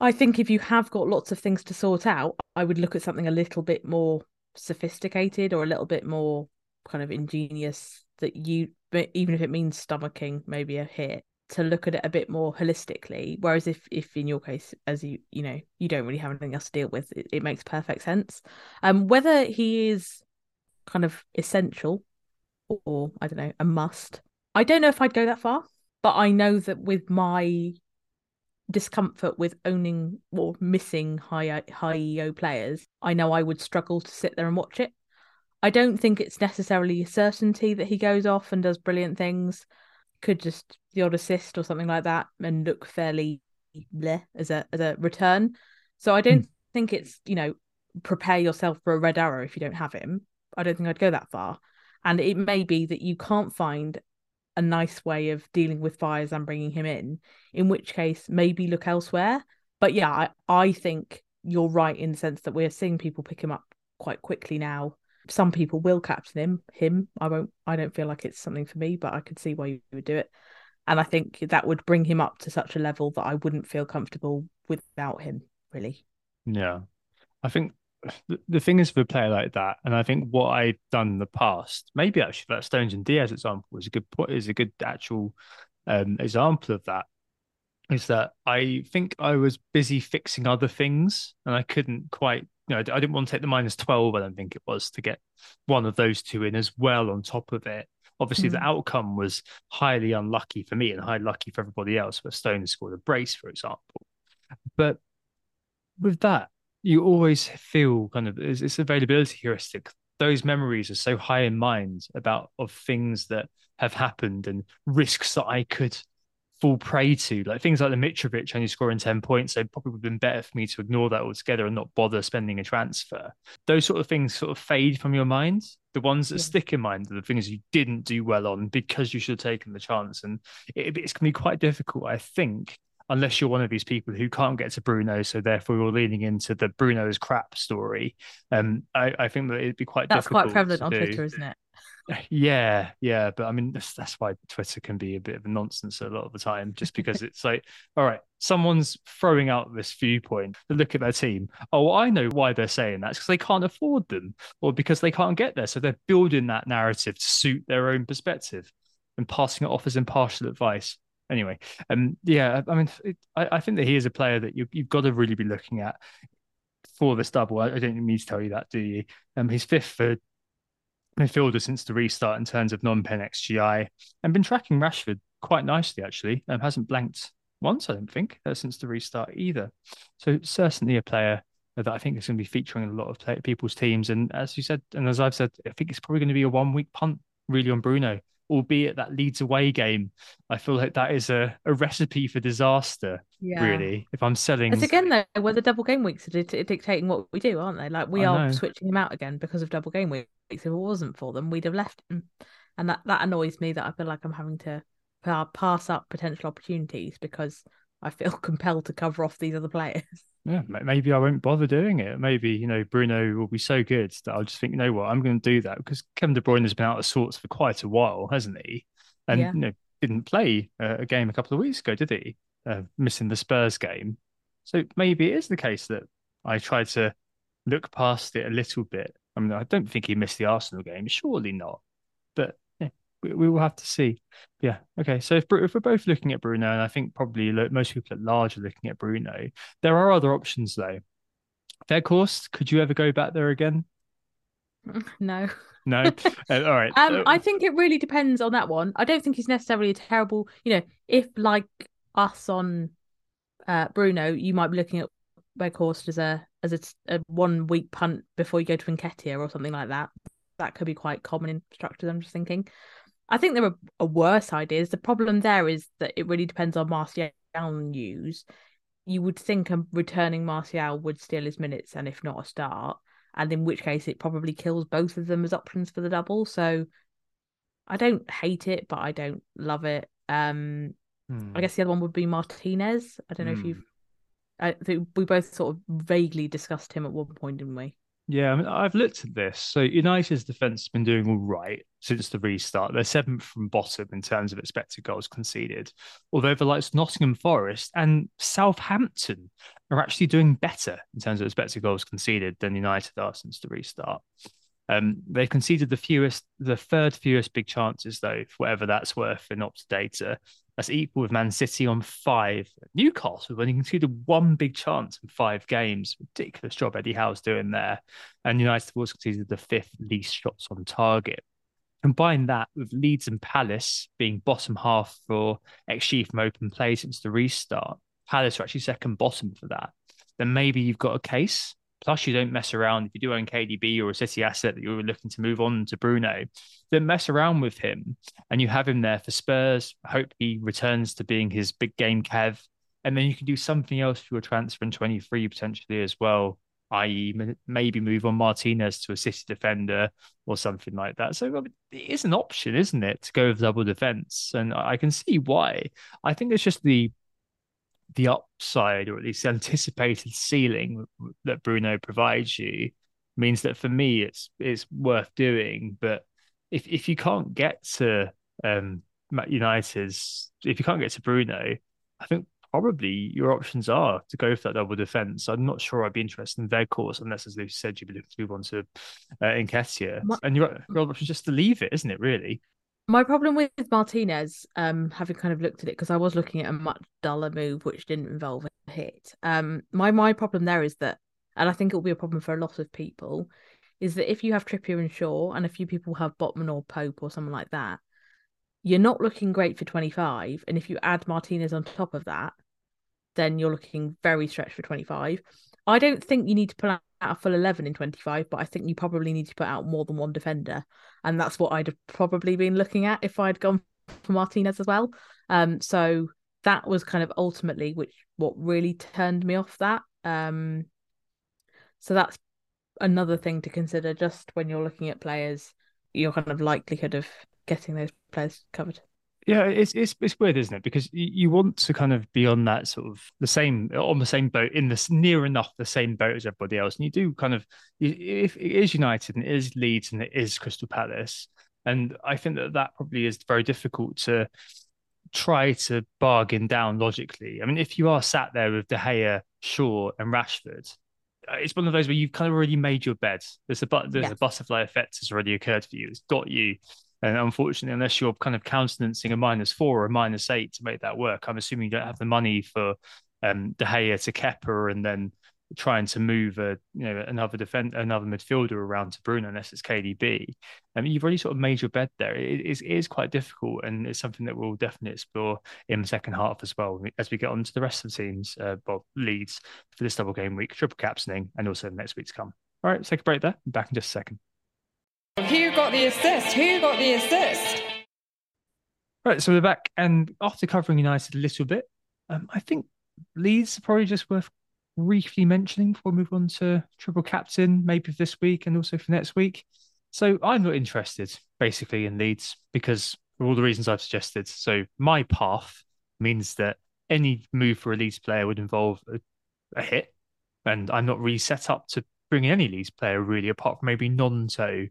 I think if you have got lots of things to sort out, I would look at something a little bit more sophisticated or a little bit more kind of ingenious that you even if it means stomaching maybe a hit to look at it a bit more holistically whereas if if in your case as you you know you don't really have anything else to deal with it, it makes perfect sense um whether he is kind of essential or i don't know a must i don't know if i'd go that far but i know that with my discomfort with owning or missing high high EO players, I know I would struggle to sit there and watch it. I don't think it's necessarily a certainty that he goes off and does brilliant things. Could just the odd assist or something like that and look fairly bleh as a as a return. So I don't mm. think it's, you know, prepare yourself for a red arrow if you don't have him. I don't think I'd go that far. And it may be that you can't find a nice way of dealing with fires and bringing him in, in which case maybe look elsewhere. But yeah, I, I think you're right in the sense that we're seeing people pick him up quite quickly now. Some people will captain him. Him, I won't. I don't feel like it's something for me, but I could see why you would do it. And I think that would bring him up to such a level that I wouldn't feel comfortable without him. Really. Yeah, I think the thing is for a player like that, and I think what I've done in the past, maybe actually that Stones and Diaz example is a good point, is a good actual um, example of that. Is that I think I was busy fixing other things, and I couldn't quite. You know, I didn't want to take the minus twelve. I don't think it was to get one of those two in as well on top of it. Obviously, mm. the outcome was highly unlucky for me and highly lucky for everybody else. Where Stone scored a brace, for example, but with that, you always feel kind of it's, it's availability heuristic. Those memories are so high in mind about of things that have happened and risks that I could fall prey to, like things like the Mitrovic only scoring 10 points. So probably would have been better for me to ignore that altogether and not bother spending a transfer. Those sort of things sort of fade from your mind. The ones that yeah. stick in mind are the things you didn't do well on because you should have taken the chance. And it, it's going to be quite difficult, I think, unless you're one of these people who can't get to Bruno, so therefore you're leaning into the Bruno's crap story. Um, I, I think that it'd be quite that's quite prevalent on do. Twitter, isn't it? Yeah, yeah, but I mean that's that's why Twitter can be a bit of a nonsense a lot of the time, just because it's like, all right, someone's throwing out this viewpoint. Look at their team. Oh, I know why they're saying that. because they can't afford them, or because they can't get there. So they're building that narrative to suit their own perspective and passing it off as impartial advice anyway, um, yeah, I mean, it, I, I think that he is a player that you, you've got to really be looking at for this double. I, I don't need to tell you that, do you? Um, he's fifth for midfielder since the restart in terms of non-pen XGI, and been tracking Rashford quite nicely actually. Um, hasn't blanked once, I don't think, uh, since the restart either. So certainly a player that I think is going to be featuring in a lot of people's teams. And as you said, and as I've said, I think it's probably going to be a one-week punt really on Bruno albeit that Leeds away game, I feel like that is a, a recipe for disaster. Yeah. Really, if I'm selling, it's again though where the double game weeks are dictating what we do, aren't they? Like we are switching him out again because of double game weeks. If it wasn't for them, we'd have left him, and that that annoys me. That I feel like I'm having to pass up potential opportunities because I feel compelled to cover off these other players. Yeah, maybe I won't bother doing it. Maybe you know Bruno will be so good that I'll just think, you know what, I'm going to do that because Kevin De Bruyne has been out of sorts for quite a while, hasn't he? And yeah. you know didn't play a game a couple of weeks ago, did he? Uh, missing the Spurs game. So maybe it is the case that I tried to look past it a little bit. I mean, I don't think he missed the Arsenal game, surely not. But we, we will have to see. Yeah. Okay. So if, if we're both looking at Bruno, and I think probably most people at large are looking at Bruno, there are other options though. Weghorst, could you ever go back there again? No. No. uh, all right. Um, I think it really depends on that one. I don't think he's necessarily a terrible. You know, if like us on uh, Bruno, you might be looking at Weghorst as a as a, a one week punt before you go to Nketiah or something like that. That could be quite common in structures. I'm just thinking. I think there are, worse ideas. The problem there is that it really depends on Martial news. you would think a returning Martial would steal his minutes, and if not a start, and in which case it probably kills both of them as options for the double. So I don't hate it, but I don't love it. Um, Hmm. I guess the other one would be Martinez. I don't know if Hmm. you've. I think we both sort of vaguely discussed him at one point, didn't we? Yeah, I mean, I've looked at this. So United's defense has been doing all right since the restart. They're seventh from bottom in terms of expected goals conceded. Although the likes of Nottingham Forest and Southampton are actually doing better in terms of expected goals conceded than United are since the restart. Um, they've conceded the fewest, the third fewest big chances, though, for whatever that's worth in Opta data. That's equal with Man City on five. Newcastle, when he conceded one big chance in five games, ridiculous job Eddie Howe's doing there. And United also conceded the fifth least shots on target. Combine that with Leeds and Palace being bottom half for XG from open play since the restart. Palace are actually second bottom for that. Then maybe you've got a case. Plus, you don't mess around. If you do own KDB or a City asset that you're looking to move on to Bruno, then mess around with him and you have him there for Spurs. Hope he returns to being his big game Kev. And then you can do something else for your transfer in 23 potentially as well, i.e., maybe move on Martinez to a City defender or something like that. So it is an option, isn't it, to go with double defense? And I I can see why. I think it's just the the upside or at least the anticipated ceiling that Bruno provides you means that for me it's it's worth doing. But if if you can't get to um United's if you can't get to Bruno, I think probably your options are to go for that double defense. I'm not sure I'd be interested in Weghorst unless, as Lucy said, you'd be looking to move on to uh, Nketiah. My- And your, your option is just to leave it, isn't it? Really? My problem with Martinez, um, having kind of looked at it because I was looking at a much duller move which didn't involve a hit. Um, my my problem there is that, and I think it will be a problem for a lot of people, is that if you have Trippier and Shaw, and a few people have Botman or Pope or someone like that, you're not looking great for 25. And if you add Martinez on top of that, then you're looking very stretched for 25. I don't think you need to pull out a full 11 in 25, but I think you probably need to put out more than one defender. And that's what I'd have probably been looking at if I'd gone for Martinez as well. Um, so that was kind of ultimately which what really turned me off that. Um, so that's another thing to consider just when you're looking at players, your kind of likelihood of getting those players covered. Yeah, it's it's it's weird, isn't it? Because you, want to kind of be on that sort of the same on the same boat in this near enough the same boat as everybody else, and you do kind of if it is United and it is Leeds and it is Crystal Palace, and I think that that probably is very difficult to try to bargain down logically. I mean, if you are sat there with De Gea, Shaw, and Rashford, uh, it's one of those where you've kind of already made your bed. There's a but there's Yes. a butterfly effect has already occurred for you. It's got you. And unfortunately, unless you're kind of countenancing a minus four or a minus eight to make that work, I'm assuming you don't have the money for um, De Gea to Kepa and then trying to move a you know another defend another midfielder around to Bruno unless it's KDB. I you've already sort of made your bed there. It is, it is quite difficult, and it's something that we'll definitely explore in the second half as well as we get on to the rest of the teams, uh, well, Leeds for this double game week, triple captioning, and also next week to come. All right, let's take a break there. Back in just a second. Who got the assist? Who got the assist? Right, so we're back, and after covering United a little bit, um, I think Leeds are probably just worth briefly mentioning before we move on to triple captain, maybe for this week and also for next week. So I'm not interested, basically, in Leeds because for all the reasons I've suggested. So my path means that any move for a Leeds player would involve a, a hit, and I'm not really set up to bring in any Leeds player really, apart from maybe Gnonto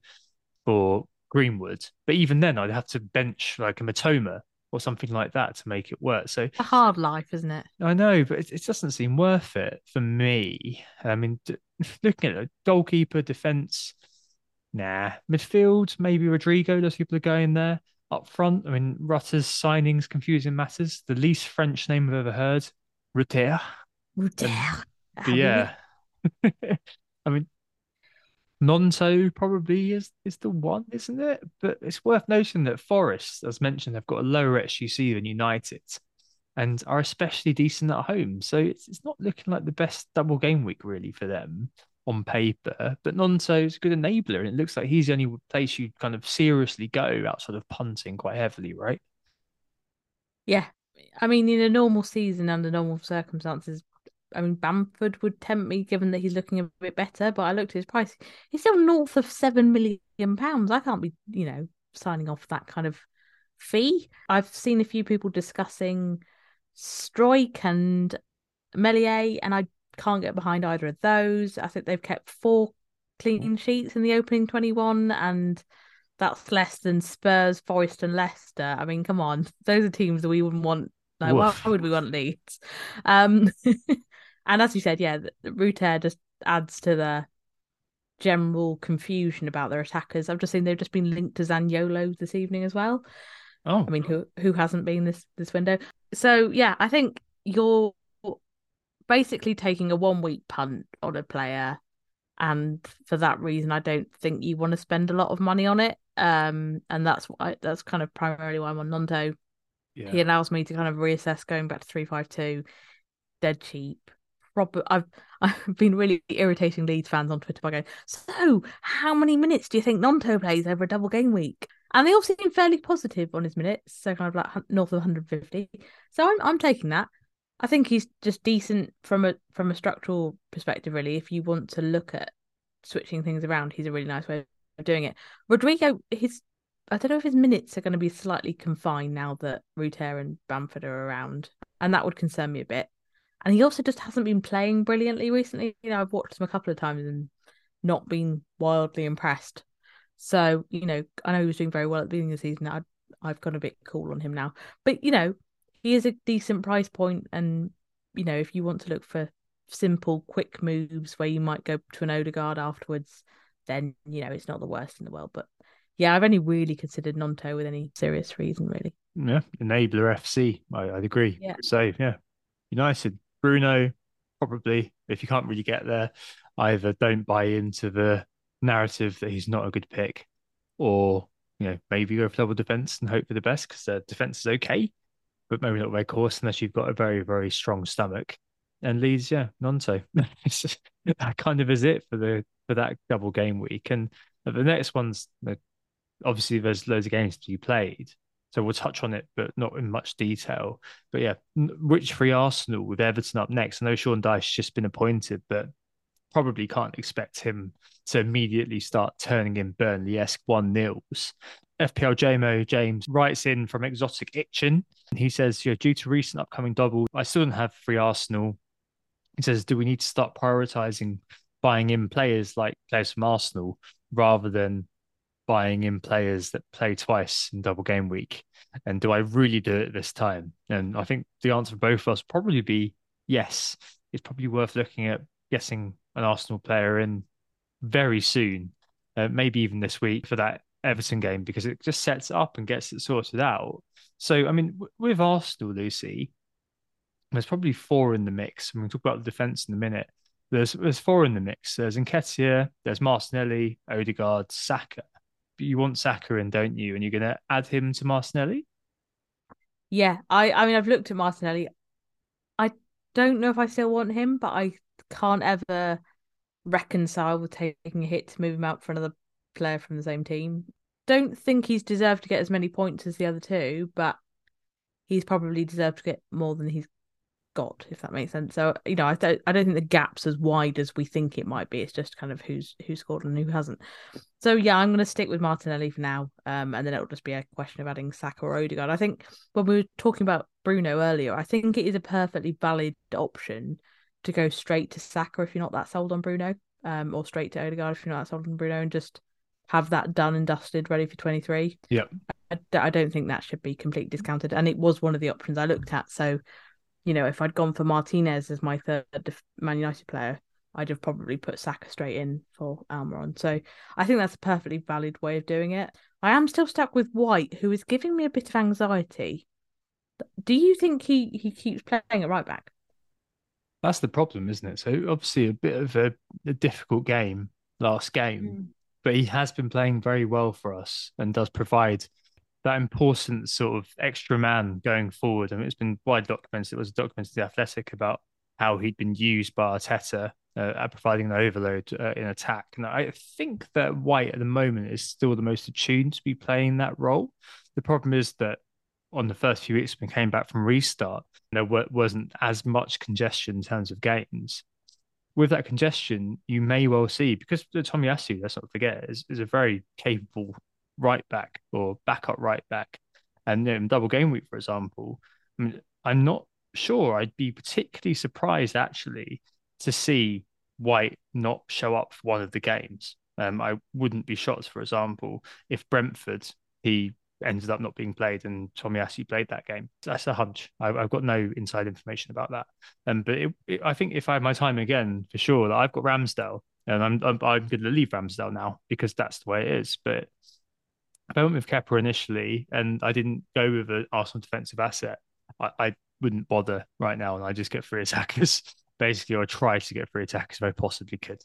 or Greenwood. But even then, I'd have to bench like a Mitoma or something like that to make it work. So It's a hard life, isn't it? I know, but it, it doesn't seem worth it for me. I mean, d- looking at it, goalkeeper, defense, nah. Midfield, maybe Rodrigo. Those people are going there. Up front, I mean, Rutter's signings confusing matters. The least French name I've ever heard, Rutter. Rutter. Um, yeah, I mean, Gnonto probably is is the one, isn't it? But it's worth noting that Forest, as mentioned, have got a lower XGC than United, and are especially decent at home. So it's it's not looking like the best double game week really for them on paper. But Gnonto is a good enabler, and it looks like he's the only place you kind of seriously go outside of punting quite heavily, right? Yeah. I mean, in a normal season under normal circumstances, I mean, Bamford would tempt me given that he's looking a bit better, but I looked at his price. He's still north of seven million pounds. I can't be, you know, signing off that kind of fee. I've seen a few people discussing Struijk and Meslier, and I can't get behind either of those. I think they've kept four clean sheets in the opening 21, and that's less than Spurs, Forest, and Leicester. I mean, come on, those are teams that we wouldn't want. Like, why would we want Leeds? Um, and as you said, yeah, Rutter just adds to the general confusion about their attackers. I've just seen they've just been linked to Zaniolo this evening as well. Oh, I mean, who who hasn't been this this window? So yeah, I think you're basically taking a one week punt on a player, and for that reason, I don't think you want to spend a lot of money on it. Um, and that's why that's kind of primarily why I'm on Gnonto. yeah. He allows me to kind of reassess going back to three five two, dead cheap. Prob- I've I've been really irritating Leeds fans on Twitter by going, so how many minutes do you think Gnonto plays over a double game week? And they all seem fairly positive on his minutes, so kind of like north of 150. So I'm I'm taking that. I think he's just decent from a from a structural perspective, really. If you want to look at switching things around, he's a really nice way of doing it. Rodrigo, his I don't know if his minutes are going to be slightly confined now that Rutter and Bamford are around, and that would concern me a bit. And he also just hasn't been playing brilliantly recently. You know, I've watched him a couple of times and not been wildly impressed. So, you know, I know he was doing very well at the beginning of the season. I, I've gone a bit cool on him now. But, you know, he is a decent price point And, you know, if you want to look for simple, quick moves where you might go to an Odegaard afterwards, then, you know, it's not the worst in the world. But yeah, I've only really considered Gnonto with any serious reason, really. Yeah, enabler FC. I, I'd agree. Yeah. So yeah, United, Bruno, probably. If you can't really get there, either don't buy into the narrative that he's not a good pick, or you know maybe go for double defense and hope for the best because the defense is okay, but maybe not Weghorst unless you've got a very very strong stomach. And Leeds, yeah, Gnonto. That kind of is it for the for that double game week. And the next one's obviously there's loads of games to be played. So we'll touch on it, but not in much detail. But yeah, which free Arsenal with Everton up next? I know Sean Dyche just been appointed, but probably can't expect him to immediately start turning in Burnley-esque one nils. FPL JMO James writes in from Exotic Itchin. And he says, yeah, due to recent upcoming double, I still don't have free Arsenal. He says, do we need to start prioritizing buying in players like players from Arsenal rather than buying in players that play twice in double game week? And do I really do it this time? And I think the answer for both of us probably be yes. It's probably worth looking at getting an Arsenal player in very soon, uh, maybe even this week for that Everton game because it just sets it up and gets it sorted out. So, I mean, w- with Arsenal, Lucy, there's probably four in the mix. And we'll talk about the defense in a minute. There's there's four in the mix. There's Nketiah, there's Martinelli, Odegaard, Saka. You want Saka in, don't you? And you're going to add him to Martinelli? Yeah, I I mean I've looked at Martinelli. I don't know if I still want him, but I can't ever reconcile with taking a hit to move him out for another player from the same team. Don't think he's deserved to get as many points as the other two, but he's probably deserved to get more than he's got, if that makes sense. So you know, I don't I don't think the gap's as wide as we think it might be. It's just kind of who's who scored and who hasn't. So yeah, I'm going to stick with Martinelli for now, um, and then it'll just be a question of adding Saka or Odegaard. I think when we were talking about Bruno earlier, I think it is a perfectly valid option to go straight to Saka if you're not that sold on Bruno, um, or straight to Odegaard if you're not that sold on Bruno, and just have that done and dusted, ready for 23. Yeah. I, I don't think that should be completely discounted, and it was one of the options I looked at. So, you know, if I'd gone for Martinez as my third Man United player, I'd have probably put Saka straight in for Almiron. So I think that's a perfectly valid way of doing it. I am still stuck with White, who is giving me a bit of anxiety. Do you think he he keeps playing at right back? That's the problem, isn't it? So obviously a bit of a, a difficult game last game, hmm. but he has been playing very well for us and does provide that important sort of extra man going forward. I mean, it's been widely documented. It was documented in the Athletic about how he'd been used by Arteta uh, at providing the overload uh, in attack. And I think that White at the moment is still the most attuned to be playing that role. The problem is that on the first few weeks when we came back from restart, there wasn't as much congestion in terms of games. With that congestion, you may well see because Tommy Tomiyasu, let's not forget, is, is a very capable right back or backup right back, and in double game week, for example, I mean, I'm not sure. I'd be particularly surprised actually to see White not show up for one of the games. Um, I wouldn't be shocked, for example, if Brentford he ended up not being played and Tommy Tomiyasu played that game. That's a hunch. I, have got no inside information about that. Um, but it, it, I think if I had my time again, for sure, that I've got Ramsdale and I'm I'm, I'm going to leave Ramsdale now because that's the way it is. But if I went with Kepa initially and I didn't go with an Arsenal defensive asset, I, I wouldn't bother right now and I just get free attackers basically or try to get free attackers if I possibly could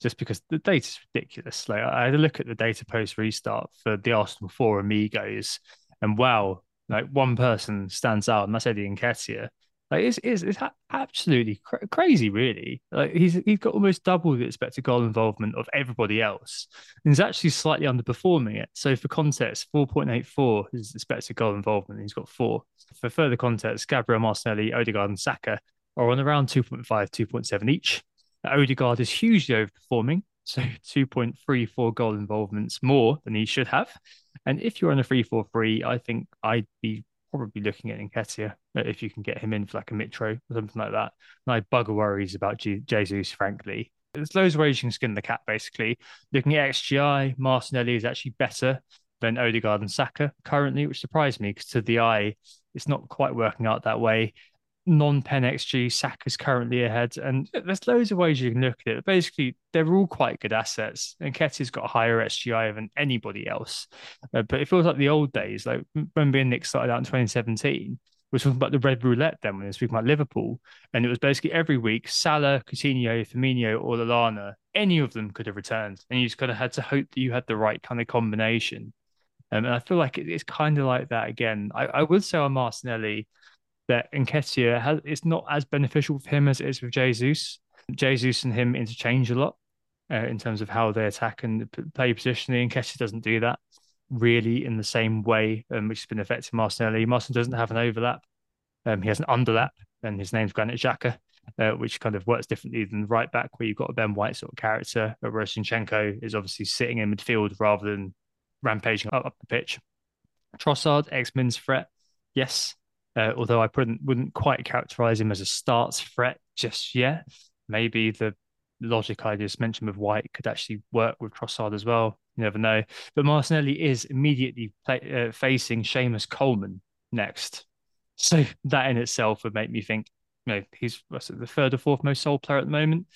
just because the data is ridiculous. Like I had a look at the data post restart for the Arsenal four amigos, and wow, like one person stands out, and that's Eddie Nketiah. Like it's it's, it's absolutely cra- crazy, really. Like he's he's got almost double the expected goal involvement of everybody else, and he's actually slightly underperforming it. So for context, four point eight four is expected goal involvement. he's got four. For further context, Gabriel Martinelli, Odegaard, and Saka are on around 2.5, 2.7 each. Odegaard is hugely overperforming, so 2.34 goal involvements more than he should have. And if you're on a 3 4 3, I think I'd be probably looking at Nketiah uh, if you can get him in for like a Mitro or something like that. My bugger worries about G- Jesus, frankly. There's loads of ways you can skin the cat, basically. Looking at XGI, Martinelli is actually better than Odegaard and Saka currently, which surprised me because to the eye, it's not quite working out that way non-pen XG, Saka's currently ahead, and there's loads of ways you can look at it. Basically, they're all quite good assets, and Nketiah's got a higher XGI than anybody else. Uh, but it feels like the old days, like when me Nick started out in 2017, we are talking about the red roulette then when we were speaking about Liverpool, and it was basically every week Salah, Coutinho, Firmino, or Lallana, any of them could have returned, and you just kind of had to hope that you had the right kind of combination. Um, and I feel like it's kind of like that again. I, I would say on Martinelli, that Nketiah has it's not as beneficial for him as it is with Jesus. Jesus and him interchange a lot uh, in terms of how they attack and play positionally. Nketiah doesn't do that really in the same way, um, which has been affecting Martinelli. Martin doesn't have an overlap. Um, he has an underlap, and his name's Granit Xhaka, uh, which kind of works differently than the right back, where you've got a Ben White sort of character. But Zinchenko is obviously sitting in midfield rather than rampaging up, up the pitch. Trossard, X-Men's threat, yes, uh, although I wouldn't wouldn't quite characterize him as a starts threat just yet. Maybe the logic I just mentioned with White could actually work with Trossard as well. You never know. But Martinelli is immediately play, uh, facing Seamus Coleman next, so that in itself would make me think, you know, he's the third or fourth most sold player at the moment.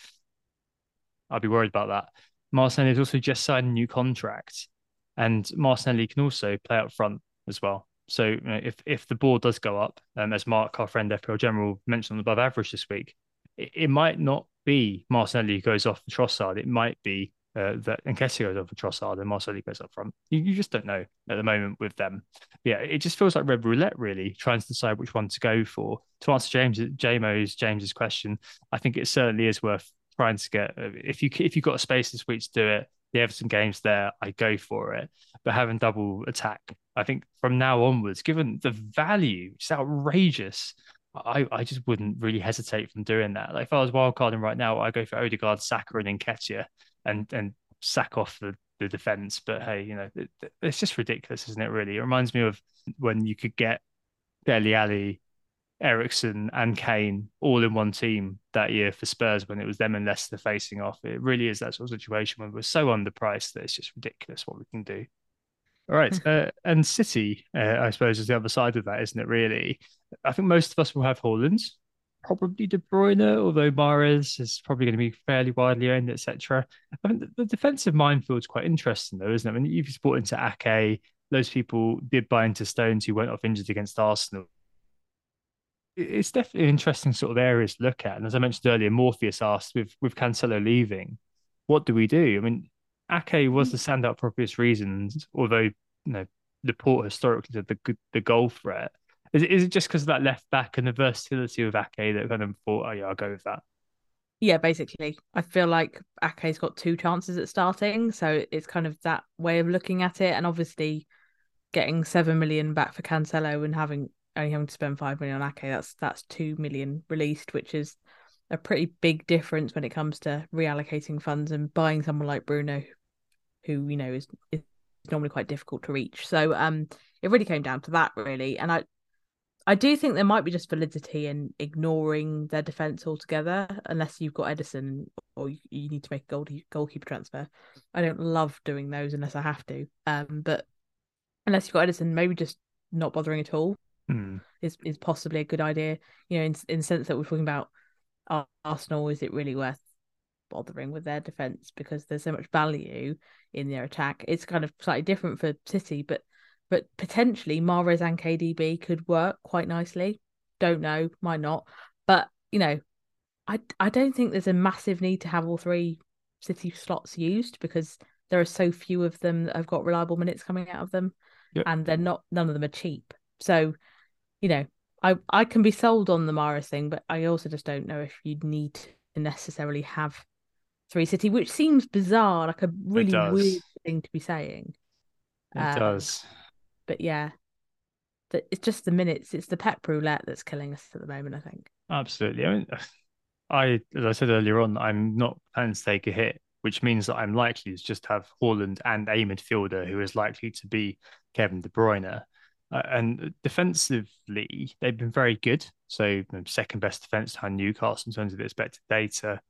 I'd be worried about that. Martinelli has also just signed a new contract, and Martinelli can also play up front as well. So you know, if if the board does go up, um, as Mark, our friend FPL General, mentioned above average this week, it, it might not be Martinelli who goes off the Trossard. It might be uh, that Nketiah goes off the Trossard and Martinelli goes up front. You, you just don't know at the moment with them. Yeah, it just feels like red roulette, really, trying to decide which one to go for. To answer James Jamo's James's question, I think it certainly is worth trying to get. Uh, if you if you've got a space this week to do it, the Everton games there, I go for it. But having double attack, I think from now onwards, given the value, it's outrageous. I, I just wouldn't really hesitate from doing that. Like if I was wildcarding right now, I go for Odegaard, Saka, and Nketiah, and and sack off the, the defense. But hey, you know, it, it's just ridiculous, isn't it? Really, it reminds me of when you could get Dele Alli Eriksen and Kane all in one team that year for Spurs when it was them and Leicester facing off. It really is that sort of situation when we're so underpriced that it's just ridiculous what we can do. All right. uh, and City, uh, I suppose, is the other side of that, isn't it, really? I think most of us will have Haaland, probably De Bruyne, although Mahrez is probably going to be fairly widely owned, etc. I think the, the defensive minefield is quite interesting, though, isn't it? I mean, you've bought into Ake. Those people did buy into Stones who went off injured against Arsenal it's definitely an interesting sort of areas to look at. And as I mentioned earlier, Morpheus asked with with Cancelo leaving, what do we do? I mean, Ake was the standout for obvious reasons, although you know Laporte historically did the the goal threat. Is it, is it just because of that left back and the versatility of Ake that kind of thought, oh yeah, I'll go with that? Yeah, basically, I feel like Ake's got two chances at starting, so it's kind of that way of looking at it. And obviously, getting seven million back for Cancelo and having only having to spend five million on Ake, that's that's two million released, which is a pretty big difference when it comes to reallocating funds and buying someone like Bruno, who you know is, is normally quite difficult to reach. So um, it really came down to that really, and I I do think there might be just validity in ignoring their defense altogether, unless you've got Ederson or you, you need to make a goal, goalkeeper transfer. I don't love doing those unless I have to. Um, but unless you've got Ederson, maybe just not bothering at all Hmm. is is possibly a good idea. You know, in in the sense that we're talking about Arsenal, is it really worth bothering with their defense because there's so much value in their attack? It's kind of slightly different for City, but but potentially Mahrez and KDB could work quite nicely. Don't know, might not, but you know, I I don't think there's a massive need to have all three City slots used because there are so few of them that have got reliable minutes coming out of them, Yep. and they're not none of them are cheap. So, you know, I I can be sold on the Mahrez thing, but I also just don't know if you'd need to necessarily have three City, which seems bizarre, like a really weird thing to be saying. It Um, does. But yeah, that it's just the minutes. It's the pep roulette that's killing us at the moment. I think. Absolutely. I mean, I, as I said earlier on, I'm not planning to take a hit, which means that I'm likely to just have Haaland and a midfielder who is likely to be Kevin De Bruyne. Uh, and defensively, they've been very good. So, you know, second best defense behind Newcastle in terms of the expected data.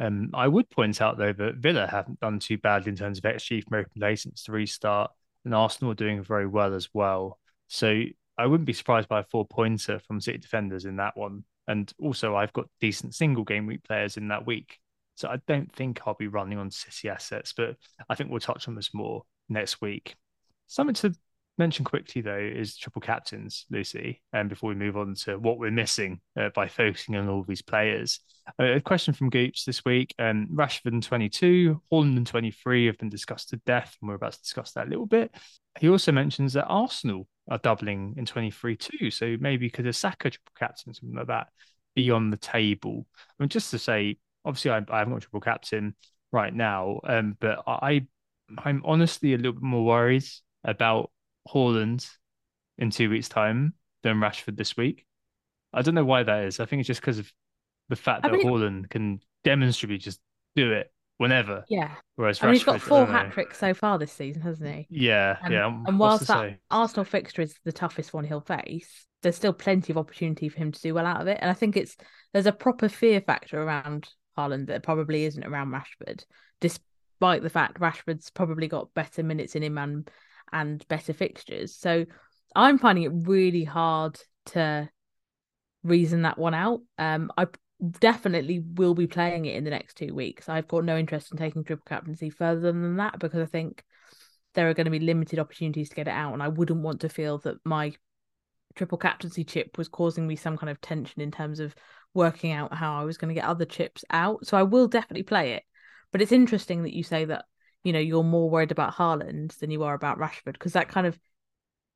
Um, I would point out though that Villa haven't done too badly in terms of XG from open play since the restart, and Arsenal are doing very well as well. So I wouldn't be surprised by a four pointer from City defenders in that one. And also, I've got decent single game week players in that week. So I don't think I'll be running on City assets, but I think we'll touch on this more next week. Something to mention quickly, though, is triple captains, Lucy, and before we move on to what we're missing uh, by focusing on all these players. Uh, a question from Goops this week um, Rashford in 22, Haaland in 23 have been discussed to death, and we're about to discuss that a little bit. He also mentions that Arsenal are doubling in 23 too. So maybe could a Saka triple captain, something like that, be on the table? I mean, just to say, obviously, I, I haven't got triple captain right now, um, but I, I'm honestly a little bit more worried about Haaland in two weeks' time than Rashford this week. I don't know why that is. I think it's just because of the fact I that mean- Haaland can demonstrably just do it whenever, Yeah, whereas I mean, he's Rashford, got I four hat tricks so far this season, hasn't he? Yeah, And, yeah. and whilst that say? Arsenal fixture is the toughest one he'll face, there's still plenty of opportunity for him to do well out of it. And I think it's there's a proper fear factor around Haaland that probably isn't around Rashford, despite the fact Rashford's probably got better minutes in him and and better fixtures. So I'm finding it really hard to reason that one out. Um, I definitely will be playing it in the next two weeks. I've got no interest in taking triple captaincy further than that because I think there are going to be limited opportunities to get it out, and I wouldn't want to feel that my triple captaincy chip was causing me some kind of tension in terms of working out how I was going to get other chips out. So I will definitely play it. But it's interesting that you say that you know you're more worried about Haaland than you are about Rashford because that kind of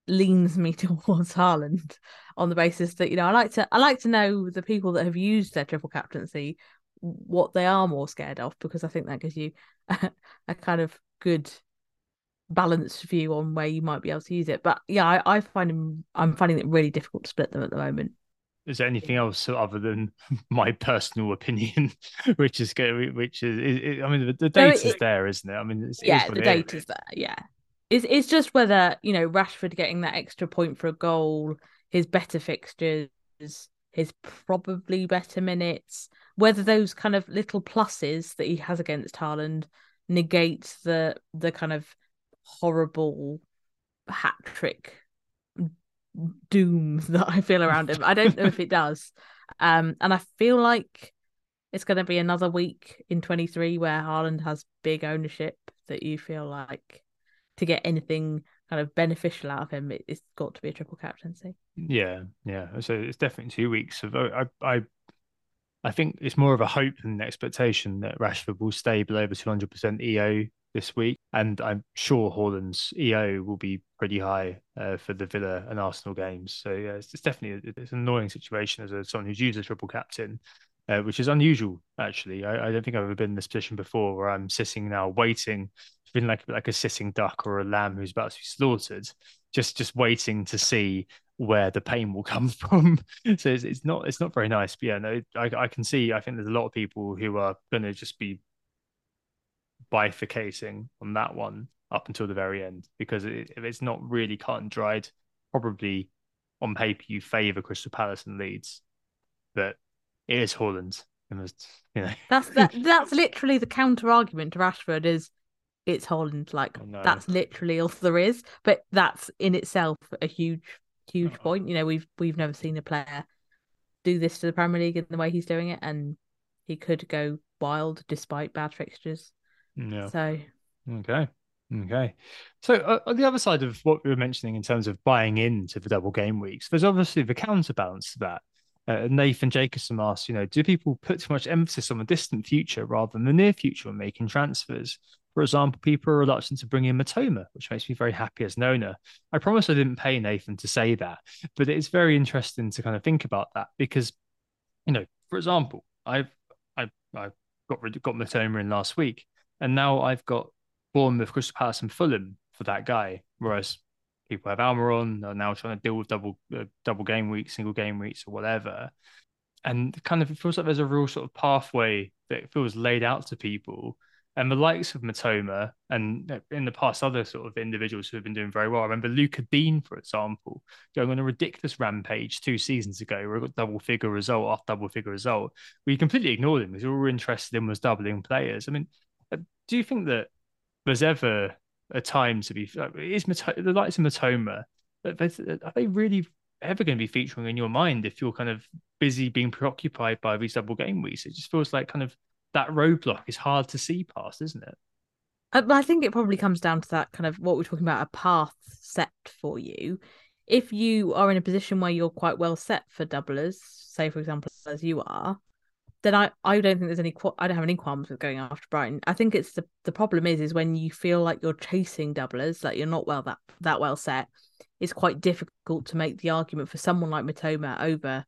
leans me towards Haaland on the basis that you know I like to I like to know the people that have used their triple captaincy what they are more scared of because I think that gives you a, a kind of good balanced view on where you might be able to use it. But yeah, I, I find them I'm finding it really difficult to split them at the moment. Is there anything else other than my personal opinion, which is good? Which is, is- I mean, the, the No, data's it- there, isn't it? I mean, it's, yeah, the it is. data's there. Yeah, it's it's just whether you know Rashford getting that extra point for a goal, his better fixtures, his probably better minutes, whether those kind of little pluses that he has against Haaland negate the the kind of horrible hat trick doom that I feel around him. I don't know if it does. Um, and I feel like it's going to be another week in 23 where Haaland has big ownership that you feel like to get anything kind of beneficial out of him, it, it's got to be a triple captaincy. Yeah, yeah. So it's definitely two weeks of. I, I, I think it's more of a hope than an expectation that Rashford will stay below the 200% EO this week, and I'm sure Haaland's EO will be pretty high uh, for the Villa and Arsenal games. So yeah, it's, it's definitely it's an annoying situation as a, someone who's used a triple captain. Uh, which is unusual, actually. I, I don't think I've ever been in this position before where I'm sitting now waiting feeling like like a sitting duck or a lamb who's about to be slaughtered, just just waiting to see where the pain will come from. so it's, it's not it's not very nice. But yeah, no, I, I can see. I think there's a lot of people who are going to just be bifurcating on that one up until the very end because it, if it's not really cut and dried, probably on paper you favour Crystal Palace and Leeds, but it is Haaland. Must, you know. That's that. That's literally the counter argument to Rashford is it's Haaland. Like that's literally all there is. But that's in itself a huge, huge uh-huh. point. You know, we've we've never seen a player do this to the Premier League in the way he's doing it, and he could go wild despite bad fixtures. Yeah. So. Okay. Okay. So uh, on the other side of what we were mentioning in terms of buying into the double game weeks, there's obviously the counterbalance to that. Uh, Nathan Jacobson asks, you know, do people put too much emphasis on the distant future rather than the near future when making transfers? For example, people are reluctant to bring in Mitoma, which makes me very happy as an owner. I promise I didn't pay Nathan to say that, but it's very interesting to kind of think about that because, you know, for example, I've I I got got Mitoma in last week, and now I've got Bournemouth, Crystal Palace, and Fulham for that guy. Whereas people have Almiron are now trying to deal with double uh, double game weeks, single game weeks, or whatever. And kind of it feels like there's a real sort of pathway that feels laid out to people. And the likes of Mitoma and uh, in the past other sort of individuals who have been doing very well. I remember Lucas Digne, for example, going on a ridiculous rampage two seasons ago where he got double figure result after double figure result. We completely ignored him because all we were interested in was doubling players. I mean, do you think that there's ever a time to be is the likes of Mitoma? are they really ever going to be featuring in your mind if you're kind of busy being preoccupied by these double game weeks it just feels like kind of that roadblock is hard to see past isn't it uh, I think it probably comes down to that kind of what we're talking about a path set for you if you are in a position where you're quite well set for doublers say for example as you are then I, I don't think there's any I don't have any qualms with going after Brighton. I think it's the the problem is is when you feel like you're chasing doublers, like you're not well that that well set, it's quite difficult to make the argument for someone like Mitoma over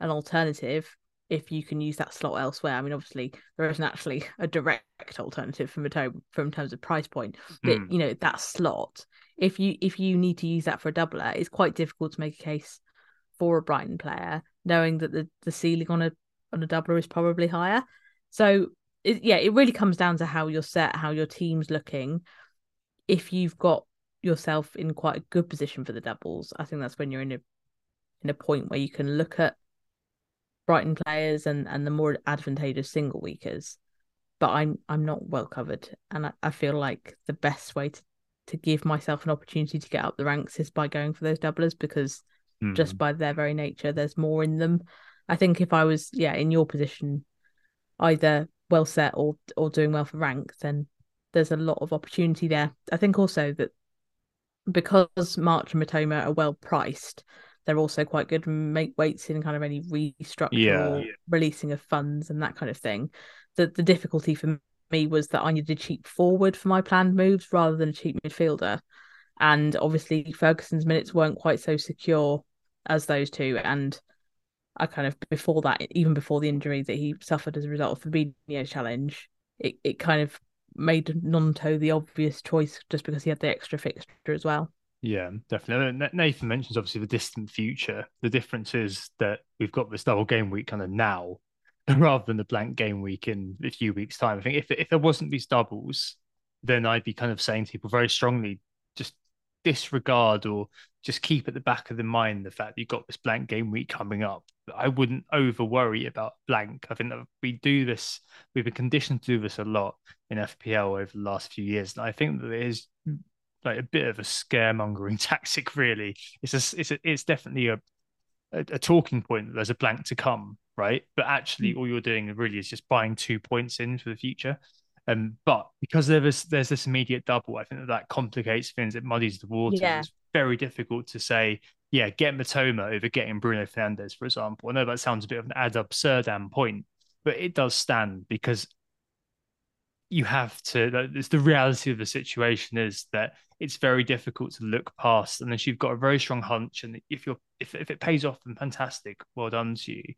an alternative if you can use that slot elsewhere. I mean, obviously there isn't actually a direct alternative for Mitoma from terms of price point, but mm. you know that slot. If you if you need to use that for a doubler, it's quite difficult to make a case for a Brighton player, knowing that the the ceiling on a on a doubler is probably higher. So it, yeah, it really comes down to how you're set, how your team's looking. If you've got yourself in quite a good position for the doubles, I think that's when you're in a in a point where you can look at Brighton players and and the more advantageous single weekers. But I'm I'm not well covered, and I, I feel like the best way to to give myself an opportunity to get up the ranks is by going for those doublers because mm. just by their very nature, there's more in them. I think if I was, yeah, in your position, either well set or or doing well for rank, then there's a lot of opportunity there. I think also that because March and Mitoma are well priced, they're also quite good make weights in kind of any restructure yeah, or releasing of funds and that kind of thing. The the difficulty for me was that I needed a cheap forward for my planned moves rather than a cheap midfielder. And obviously Ferguson's minutes weren't quite so secure as those two. And I kind of before that, even before the injury that he suffered as a result of the Fabinho challenge, it, it kind of made Gnonto the obvious choice just because he had the extra fixture as well. Yeah, definitely. Nathan mentions obviously the distant future. The difference is that we've got this double game week kind of now rather than the blank game week in a few weeks' time. I think if if there wasn't these doubles, then I'd be kind of saying to people very strongly, disregard or just keep at the back of the mind the fact that you've got this blank game week coming up. I wouldn't over worry about blank. I think that we do this, we've been conditioned to do this a lot in FPL over the last few years. And I think that it is like a bit of a scaremongering tactic, really. It's a, it's a, it's definitely a, a, a talking point that there's a blank to come, right? But actually, mm. all you're doing really is just buying two points in for the future. Um, but because there is there's this immediate double, I think that that complicates things. It muddies the water. Yeah. It's very difficult to say, yeah, get Mitoma over getting Bruno Fernandes, for example. I know that sounds a bit of an ad absurdum point, but it does stand because you have to. It's the reality of the situation is that it's very difficult to look past unless you've got a very strong hunch. And if you're if if it pays off, then fantastic, well done to you.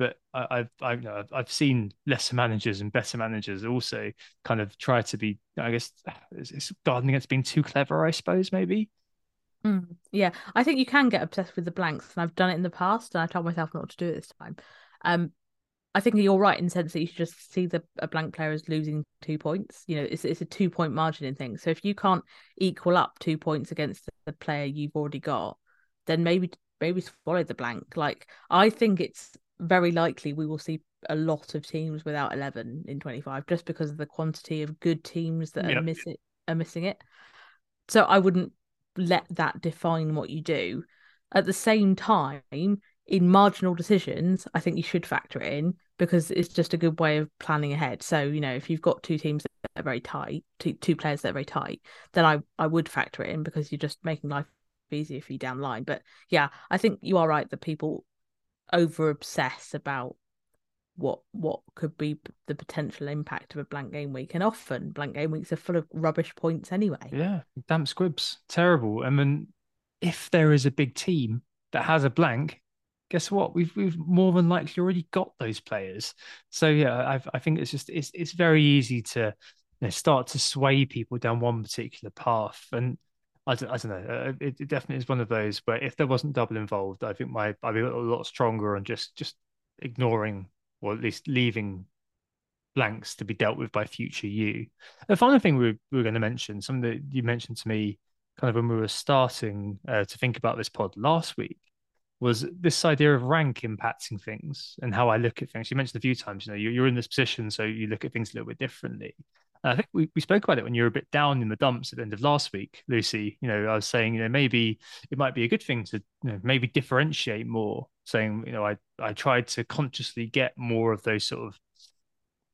But I, have I, know, I've seen lesser managers and better managers also kind of try to be, I guess, it's, it's guarding against being too clever, I suppose, maybe. Mm, yeah, I think you can get obsessed with the blanks, and I've done it in the past, and I told myself not to do it this time. Um, I think you're right in the sense that you should just see the a blank player as losing two points. You know, it's it's a two point margin in things. So if you can't equal up two points against the player you've already got, then maybe maybe swallow the blank. Like I think it's very likely we will see a lot of teams without eleven in twenty five just because of the quantity of good teams that are missing are missing it. So I wouldn't let that define what you do. At the same time, in marginal decisions, I think you should factor it in because it's just a good way of planning ahead. So, you know, if you've got two teams that are very tight, two, two players that are very tight, then I, I would factor it in because you're just making life easier for you down the line. But yeah, I think you are right that people over obsess about what what could be the potential impact of a blank game week. And often blank game weeks are full of rubbish points anyway. Yeah damp squibs. Terrible. And then if there is a big team that has a blank guess what? We've we've more than likely already got those players. So yeah, I I think it's just it's it's very easy to you know, start to sway people down one particular path, and I don't, I don't know. Uh, it, it, definitely is one of those where if there wasn't double involved, I think my I'd be a lot stronger on just just ignoring or at least leaving blanks to be dealt with by future you. The final thing we, we were going to mention, something that you mentioned to me kind of when we were starting uh, to think about this pod last week, was this idea of rank impacting things and how I look at things. You mentioned a few times, you know, you're in this position, so you look at things a little bit differently. I think we, we spoke about it when you were a bit down in the dumps at the end of last week, Lucy. You know, I was saying, you know, maybe it might be a good thing to you know, maybe differentiate more, saying, you know, I, I tried to consciously get more of those sort of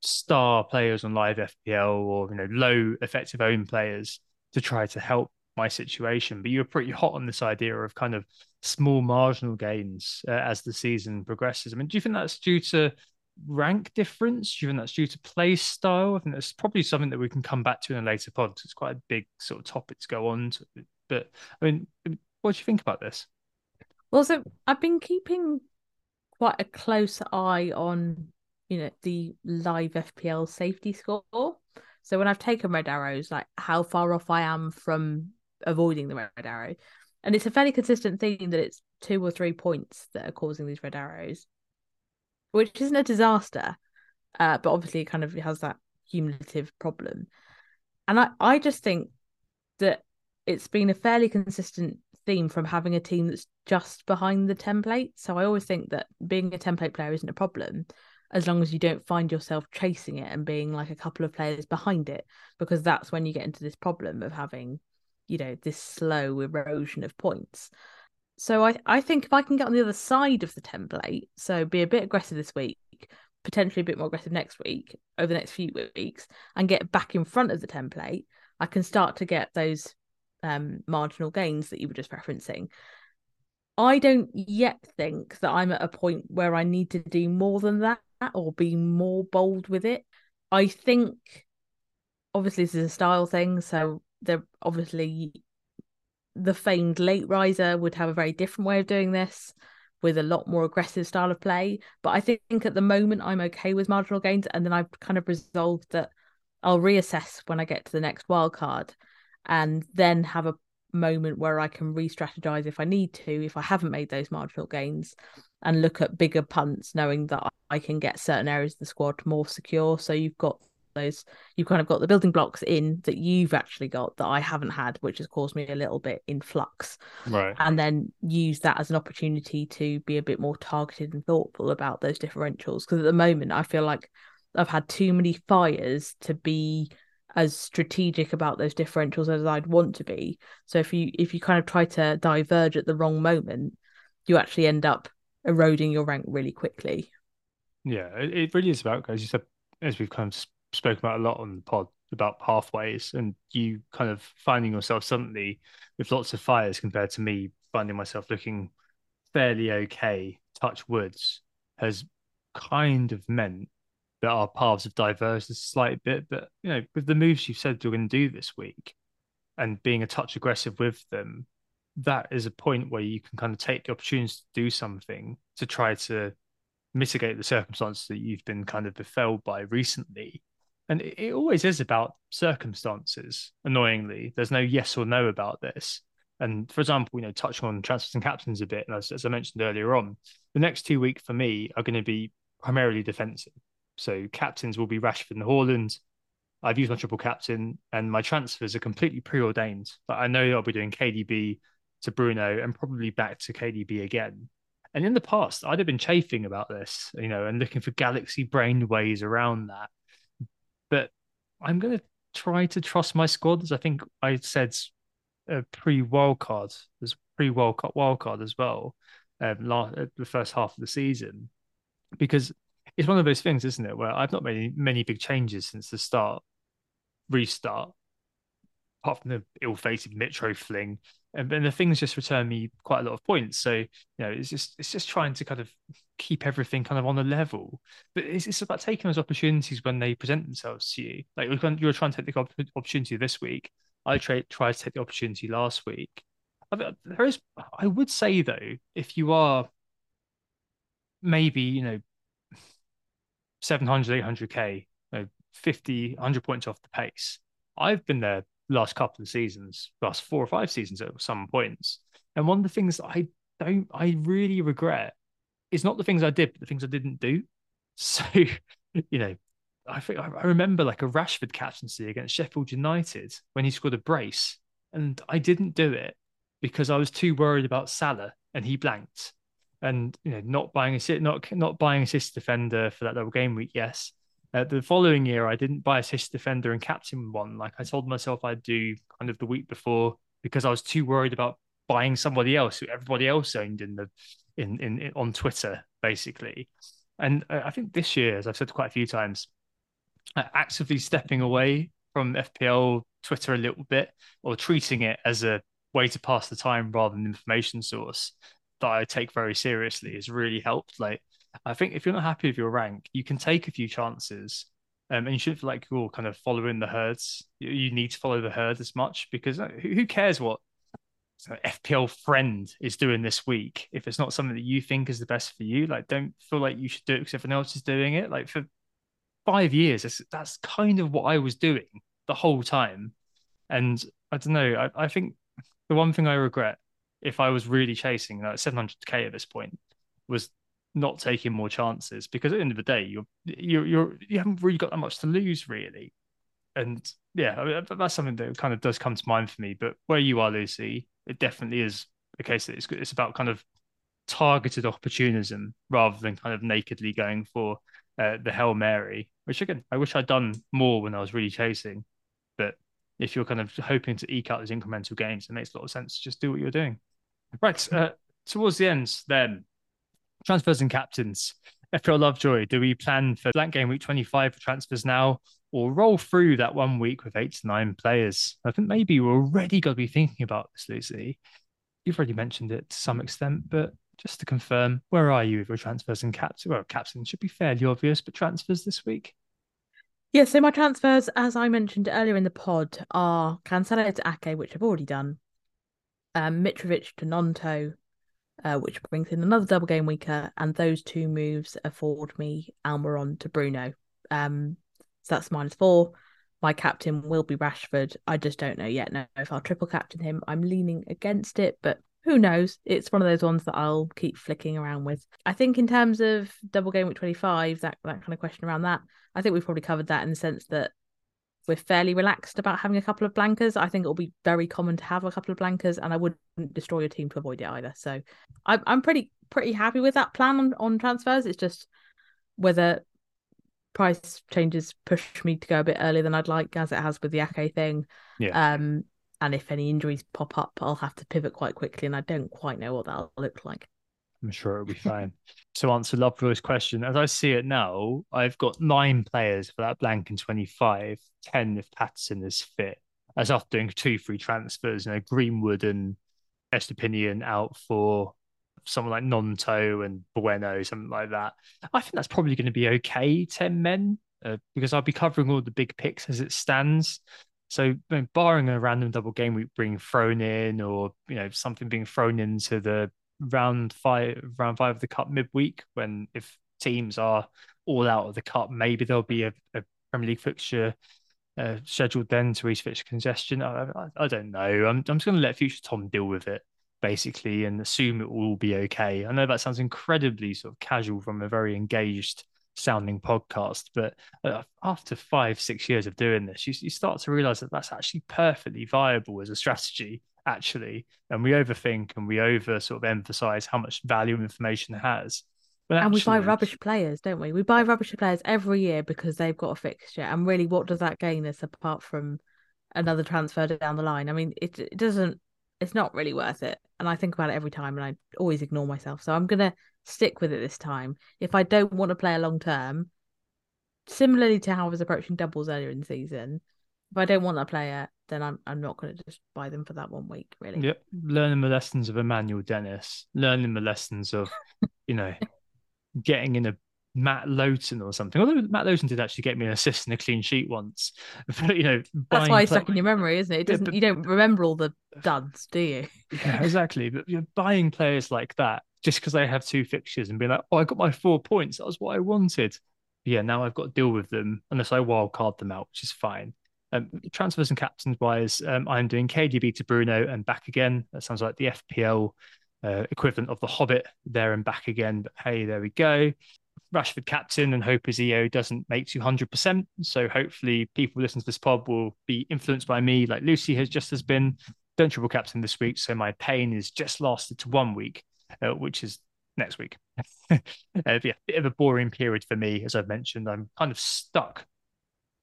star players on live FPL or, you know, low effective own players to try to help my situation. But you were pretty hot on this idea of kind of small marginal gains uh, as the season progresses. I mean, do you think that's due to rank difference? Do you think that's due to play style? I think that's probably something that we can come back to in a later pod because it's quite a big sort of topic to go on to. But I mean, what do you think about this? Well, so I've been keeping quite a close eye on, you know, the live FPL safety score. So when I've taken red arrows, like how far off I am from avoiding the red arrow. And it's a fairly consistent thing that it's two or three points that are causing these red arrows, which isn't a disaster, uh, but obviously it kind of has that cumulative problem. And I, I just think that it's been a fairly consistent theme from having a team that's just behind the template. So I always think that being a template player isn't a problem as long as you don't find yourself chasing it and being like a couple of players behind it, because that's when you get into this problem of having you know this slow erosion of points so i i think if i can get on the other side of the template so be a bit aggressive this week potentially a bit more aggressive next week over the next few weeks and get back in front of the template i can start to get those um, marginal gains that you were just referencing. I don't yet think that i'm at a point where i need to do more than that or be more bold with it. I think obviously this is a style thing so they're obviously the famed late riser would have a very different way of doing this with a lot more aggressive style of play. But I think at the moment I'm okay with marginal gains, and then I've kind of resolved that I'll reassess when I get to the next wild card, and then have a moment where I can re-strategize if I need to, if I haven't made those marginal gains, and look at bigger punts, knowing that I can get certain areas of the squad more secure. So you've got those you've kind of got the building blocks in that you've actually got that I haven't had, which has caused me a little bit in flux. Right. And then use that as an opportunity to be a bit more targeted and thoughtful about those differentials. Because at the moment I feel like I've had too many fires to be as strategic about those differentials as I'd want to be. So if you if you kind of try to diverge at the wrong moment, you actually end up eroding your rank really quickly. Yeah, it really is about, as you said, as we've kind of spoken about a lot on the pod about pathways and you kind of finding yourself suddenly with lots of fires compared to me finding myself looking fairly okay touch woods has kind of meant that our paths have diverged a slight bit but you know with the moves you've said you're going to do this week and being a touch aggressive with them that is a point where you can kind of take the opportunity to do something to try to mitigate the circumstances that you've been kind of befell by recently. And it, always is about circumstances, annoyingly. There's no yes or no about this. And for example, you know, touching on transfers and captains a bit, as, as I mentioned earlier on, the next two weeks for me are going to be primarily defensive. So captains will be Rashford and Haaland. I've used my triple captain, and my transfers are completely preordained. But I know I'll be doing KDB to Bruno and probably back to KDB again. And in the past, I'd have been chafing about this, you know, and looking for galaxy brain ways around that. But I'm going to try to trust my squad, as I think I said a pre wildcard, as pre Cup wildcard as well, um, last, the first half of the season, because it's one of those things, isn't it, where I've not made many big changes since the start, restart, apart from the ill-fated Mitro fling, and, and the things just return me quite a lot of points. So you know, it's just it's just trying to kind of keep everything kind of on a level. But it's, it's about taking those opportunities when they present themselves to you. Like you were trying to take the opportunity this week, I tried tried to take the opportunity last week. There is, I would say though, if you are maybe you know 700 800k you know, 50 100 points off the pace i've been there last couple of seasons last four or five seasons at some points. And one of the things that i don't i really regret is not the things i did but the things i didn't do. So you know I think I remember like a Rashford captaincy against Sheffield United when he scored a brace, and I didn't do it because I was too worried about Salah and he blanked, and you know not buying a sit not not buying assist defender for that double game week. Yes, uh, the following year I didn't buy assist defender and captain one like I told myself I'd do kind of the week before because I was too worried about buying somebody else who everybody else owned in the in in, in on Twitter basically. And uh, I think this year, as I've said quite a few times, actively stepping away from FPL Twitter a little bit or treating it as a way to pass the time rather than information source that I take very seriously has really helped. Like, I think if you're not happy with your rank, you can take a few chances. Um, and you shouldn't feel like you're kind of following the herds. You, you need to follow the herd as much because uh, who, cares what FPL friend is doing this week if it's not something that you think is the best for you? Like, don't feel like you should do it because everyone else is doing it. Like, for five years, that's, that's kind of what I was doing the whole time. And I don't know, I, I think the one thing I regret if I was really chasing like 700k at this point was not taking more chances because at the end of the day you're you're you're you haven't really got that much to lose really and yeah I mean, that's something that kind of does come to mind for me but where you are Lucy it definitely is a case that it's it's about kind of targeted opportunism rather than kind of nakedly going for uh, the Hail Mary, which again, I wish I'd done more when I was really chasing. But if you're kind of hoping to eke out those incremental gains, it makes a lot of sense to just do what you're doing. Right. Uh, towards the end, then transfers and captains. FPL Lovejoy, do we plan for blank game week 25 for transfers now or roll through that one week with eight to nine players? I think maybe we're already got to be thinking about this, Lucy. You've already mentioned it to some extent, but just to confirm, where are you with your transfers and caps? Well, captain should be fairly obvious, but transfers this week. Yeah, so my transfers, as I mentioned earlier in the pod, are Cancelo to Ake, which I've already done, um, Mitrovic to Gnonto, uh, which brings in another double game weaker, and those two moves afford me Almiron to Bruno. Um, so that's minus four. My captain will be Rashford. I just don't know yet. No, if I'll triple captain him, I'm leaning against it, but who knows? It's one of those ones that I'll keep flicking around with. I think in terms of double game week 25, that, that kind of question around that, I think we've probably covered that in the sense that we're fairly relaxed about having a couple of blankers. I think it'll be very common to have a couple of blankers, and I wouldn't destroy your team to avoid it either. So I'm I'm pretty pretty happy with that plan on, on transfers. It's just whether price changes push me to go a bit earlier than I'd like, as it has with the Ake thing. Yeah. Um, and if any injuries pop up, I'll have to pivot quite quickly, and I don't quite know what that'll look like. I'm sure it'll be fine. to answer Lovejoy's question, as I see it now, I've got nine players for that blank in 25, 10 if Patterson is fit. As after doing two free transfers, you know, Greenwood and Estupiñán out for someone like Gnonto and Bueno, something like that. I think that's probably going to be okay, 10 men, uh, because I'll be covering all the big picks as it stands. So, barring a random double game week being thrown in, or you know something being thrown into the round five, round five of the cup midweek, when if teams are all out of the cup, maybe there'll be a, a Premier League fixture uh, scheduled then to ease fixture congestion. I, I, I, don't know. I'm, I'm just going to let future Tom deal with it basically and assume it will be okay. I know that sounds incredibly sort of casual from a very engaged sounding podcast, but uh, after five, six years of doing this, you, you start to realize that that's actually perfectly viable as a strategy, actually. And we overthink and we over sort of emphasize how much value information has. But and we buy rubbish players, don't we? We buy rubbish players every year because they've got a fixture. And really, what does that gain us apart from another transfer down the line? I mean, it, it doesn't, it's not really worth it. And I think about it every time and I always ignore myself. So I'm going to stick with it this time. If I don't want to play a long term, similarly to how I was approaching doubles earlier in the season, if I don't want that player, then I'm I'm not going to just buy them for that one week, really. Yep, learning the lessons of Emmanuel Dennis, learning the lessons of, you know, getting in a Matt Lowton or something. Although Matt Lowton did actually get me an assist and a clean sheet once. But you know, that's why it's stuck in your memory, isn't it? It doesn't. But, you don't remember all the duds, do you? Yeah, exactly. But you're buying players like that just because they have two fixtures and being like, oh, I got my four points. That was what I wanted. Yeah, now I've got to deal with them unless I wild card them out, which is fine. Um, transfers and captains wise, um, I'm doing KDB to Bruno and back again. That sounds like the FPL uh, equivalent of the Hobbit there and back again. But hey, there we go. Rashford captain and hope his EO doesn't make 200%. So hopefully people listen to this pod will be influenced by me like Lucy has just has been. Don't triple captain this week. So my pain is just lasted to one week, uh, which is next week. uh, yeah, bit of a boring period for me. As I've mentioned, I'm kind of stuck.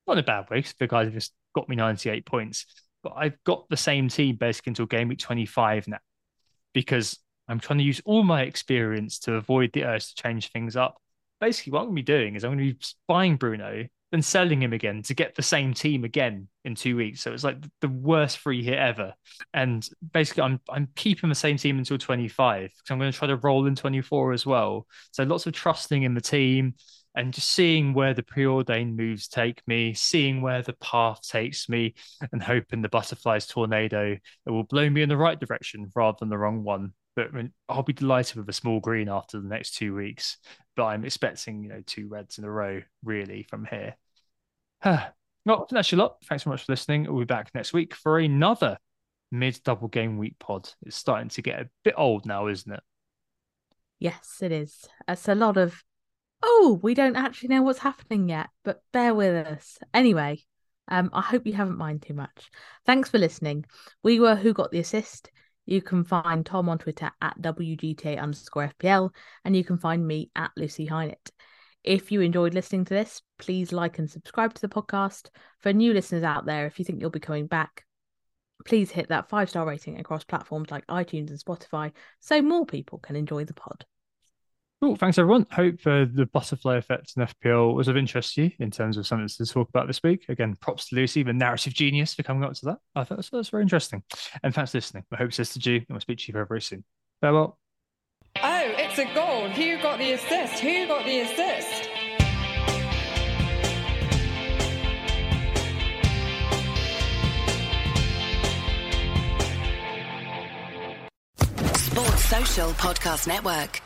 Not in a bad way because the guys have just got me 98 points. But I've got the same team basically until game week 25 now because I'm trying to use all my experience to avoid the urge to change things up basically what I'm going to be doing is I'm going to be buying Bruno, then selling him again to get the same team again in two weeks. So it's like the worst free hit ever. And basically, I'm I'm keeping the same team until 25 because I'm going to try to roll in 24 as well. So lots of trusting in the team and just seeing where the preordained moves take me, seeing where the path takes me, and hoping the butterflies tornado it will blow me in the right direction rather than the wrong one. But I'll be delighted with a small green after the next two weeks but I'm expecting you know two reds in a row really from here. well, that's your lot. Thanks so much for listening. We'll be back next week for another mid double game week pod. It's starting to get a bit old now, isn't it? Yes, it is. It's a lot of oh, we don't actually know what's happening yet, but bear with us. Anyway, um, I hope you haven't mind too much. Thanks for listening. We were Who Got the Assist. You can find Tom on Twitter at WGTA underscore FPL, and you can find me at Lucy Hynett. If you enjoyed listening to this, please like and subscribe to the podcast. For new listeners out there, if you think you'll be coming back, please hit that five star rating across platforms like iTunes and Spotify so more people can enjoy the pod. Cool. Thanks, everyone. Hope uh, the butterfly effect in FPL was of interest to you in terms of something to talk about this week. Again, props to Lucy, the narrative genius, for coming up to that. I thought that's, that's very interesting. And thanks for listening. I hope it says to you, and we'll speak to you very, very soon. Farewell. Oh, it's a goal. Who got the assist? Who got the assist? Sports Social Podcast Network.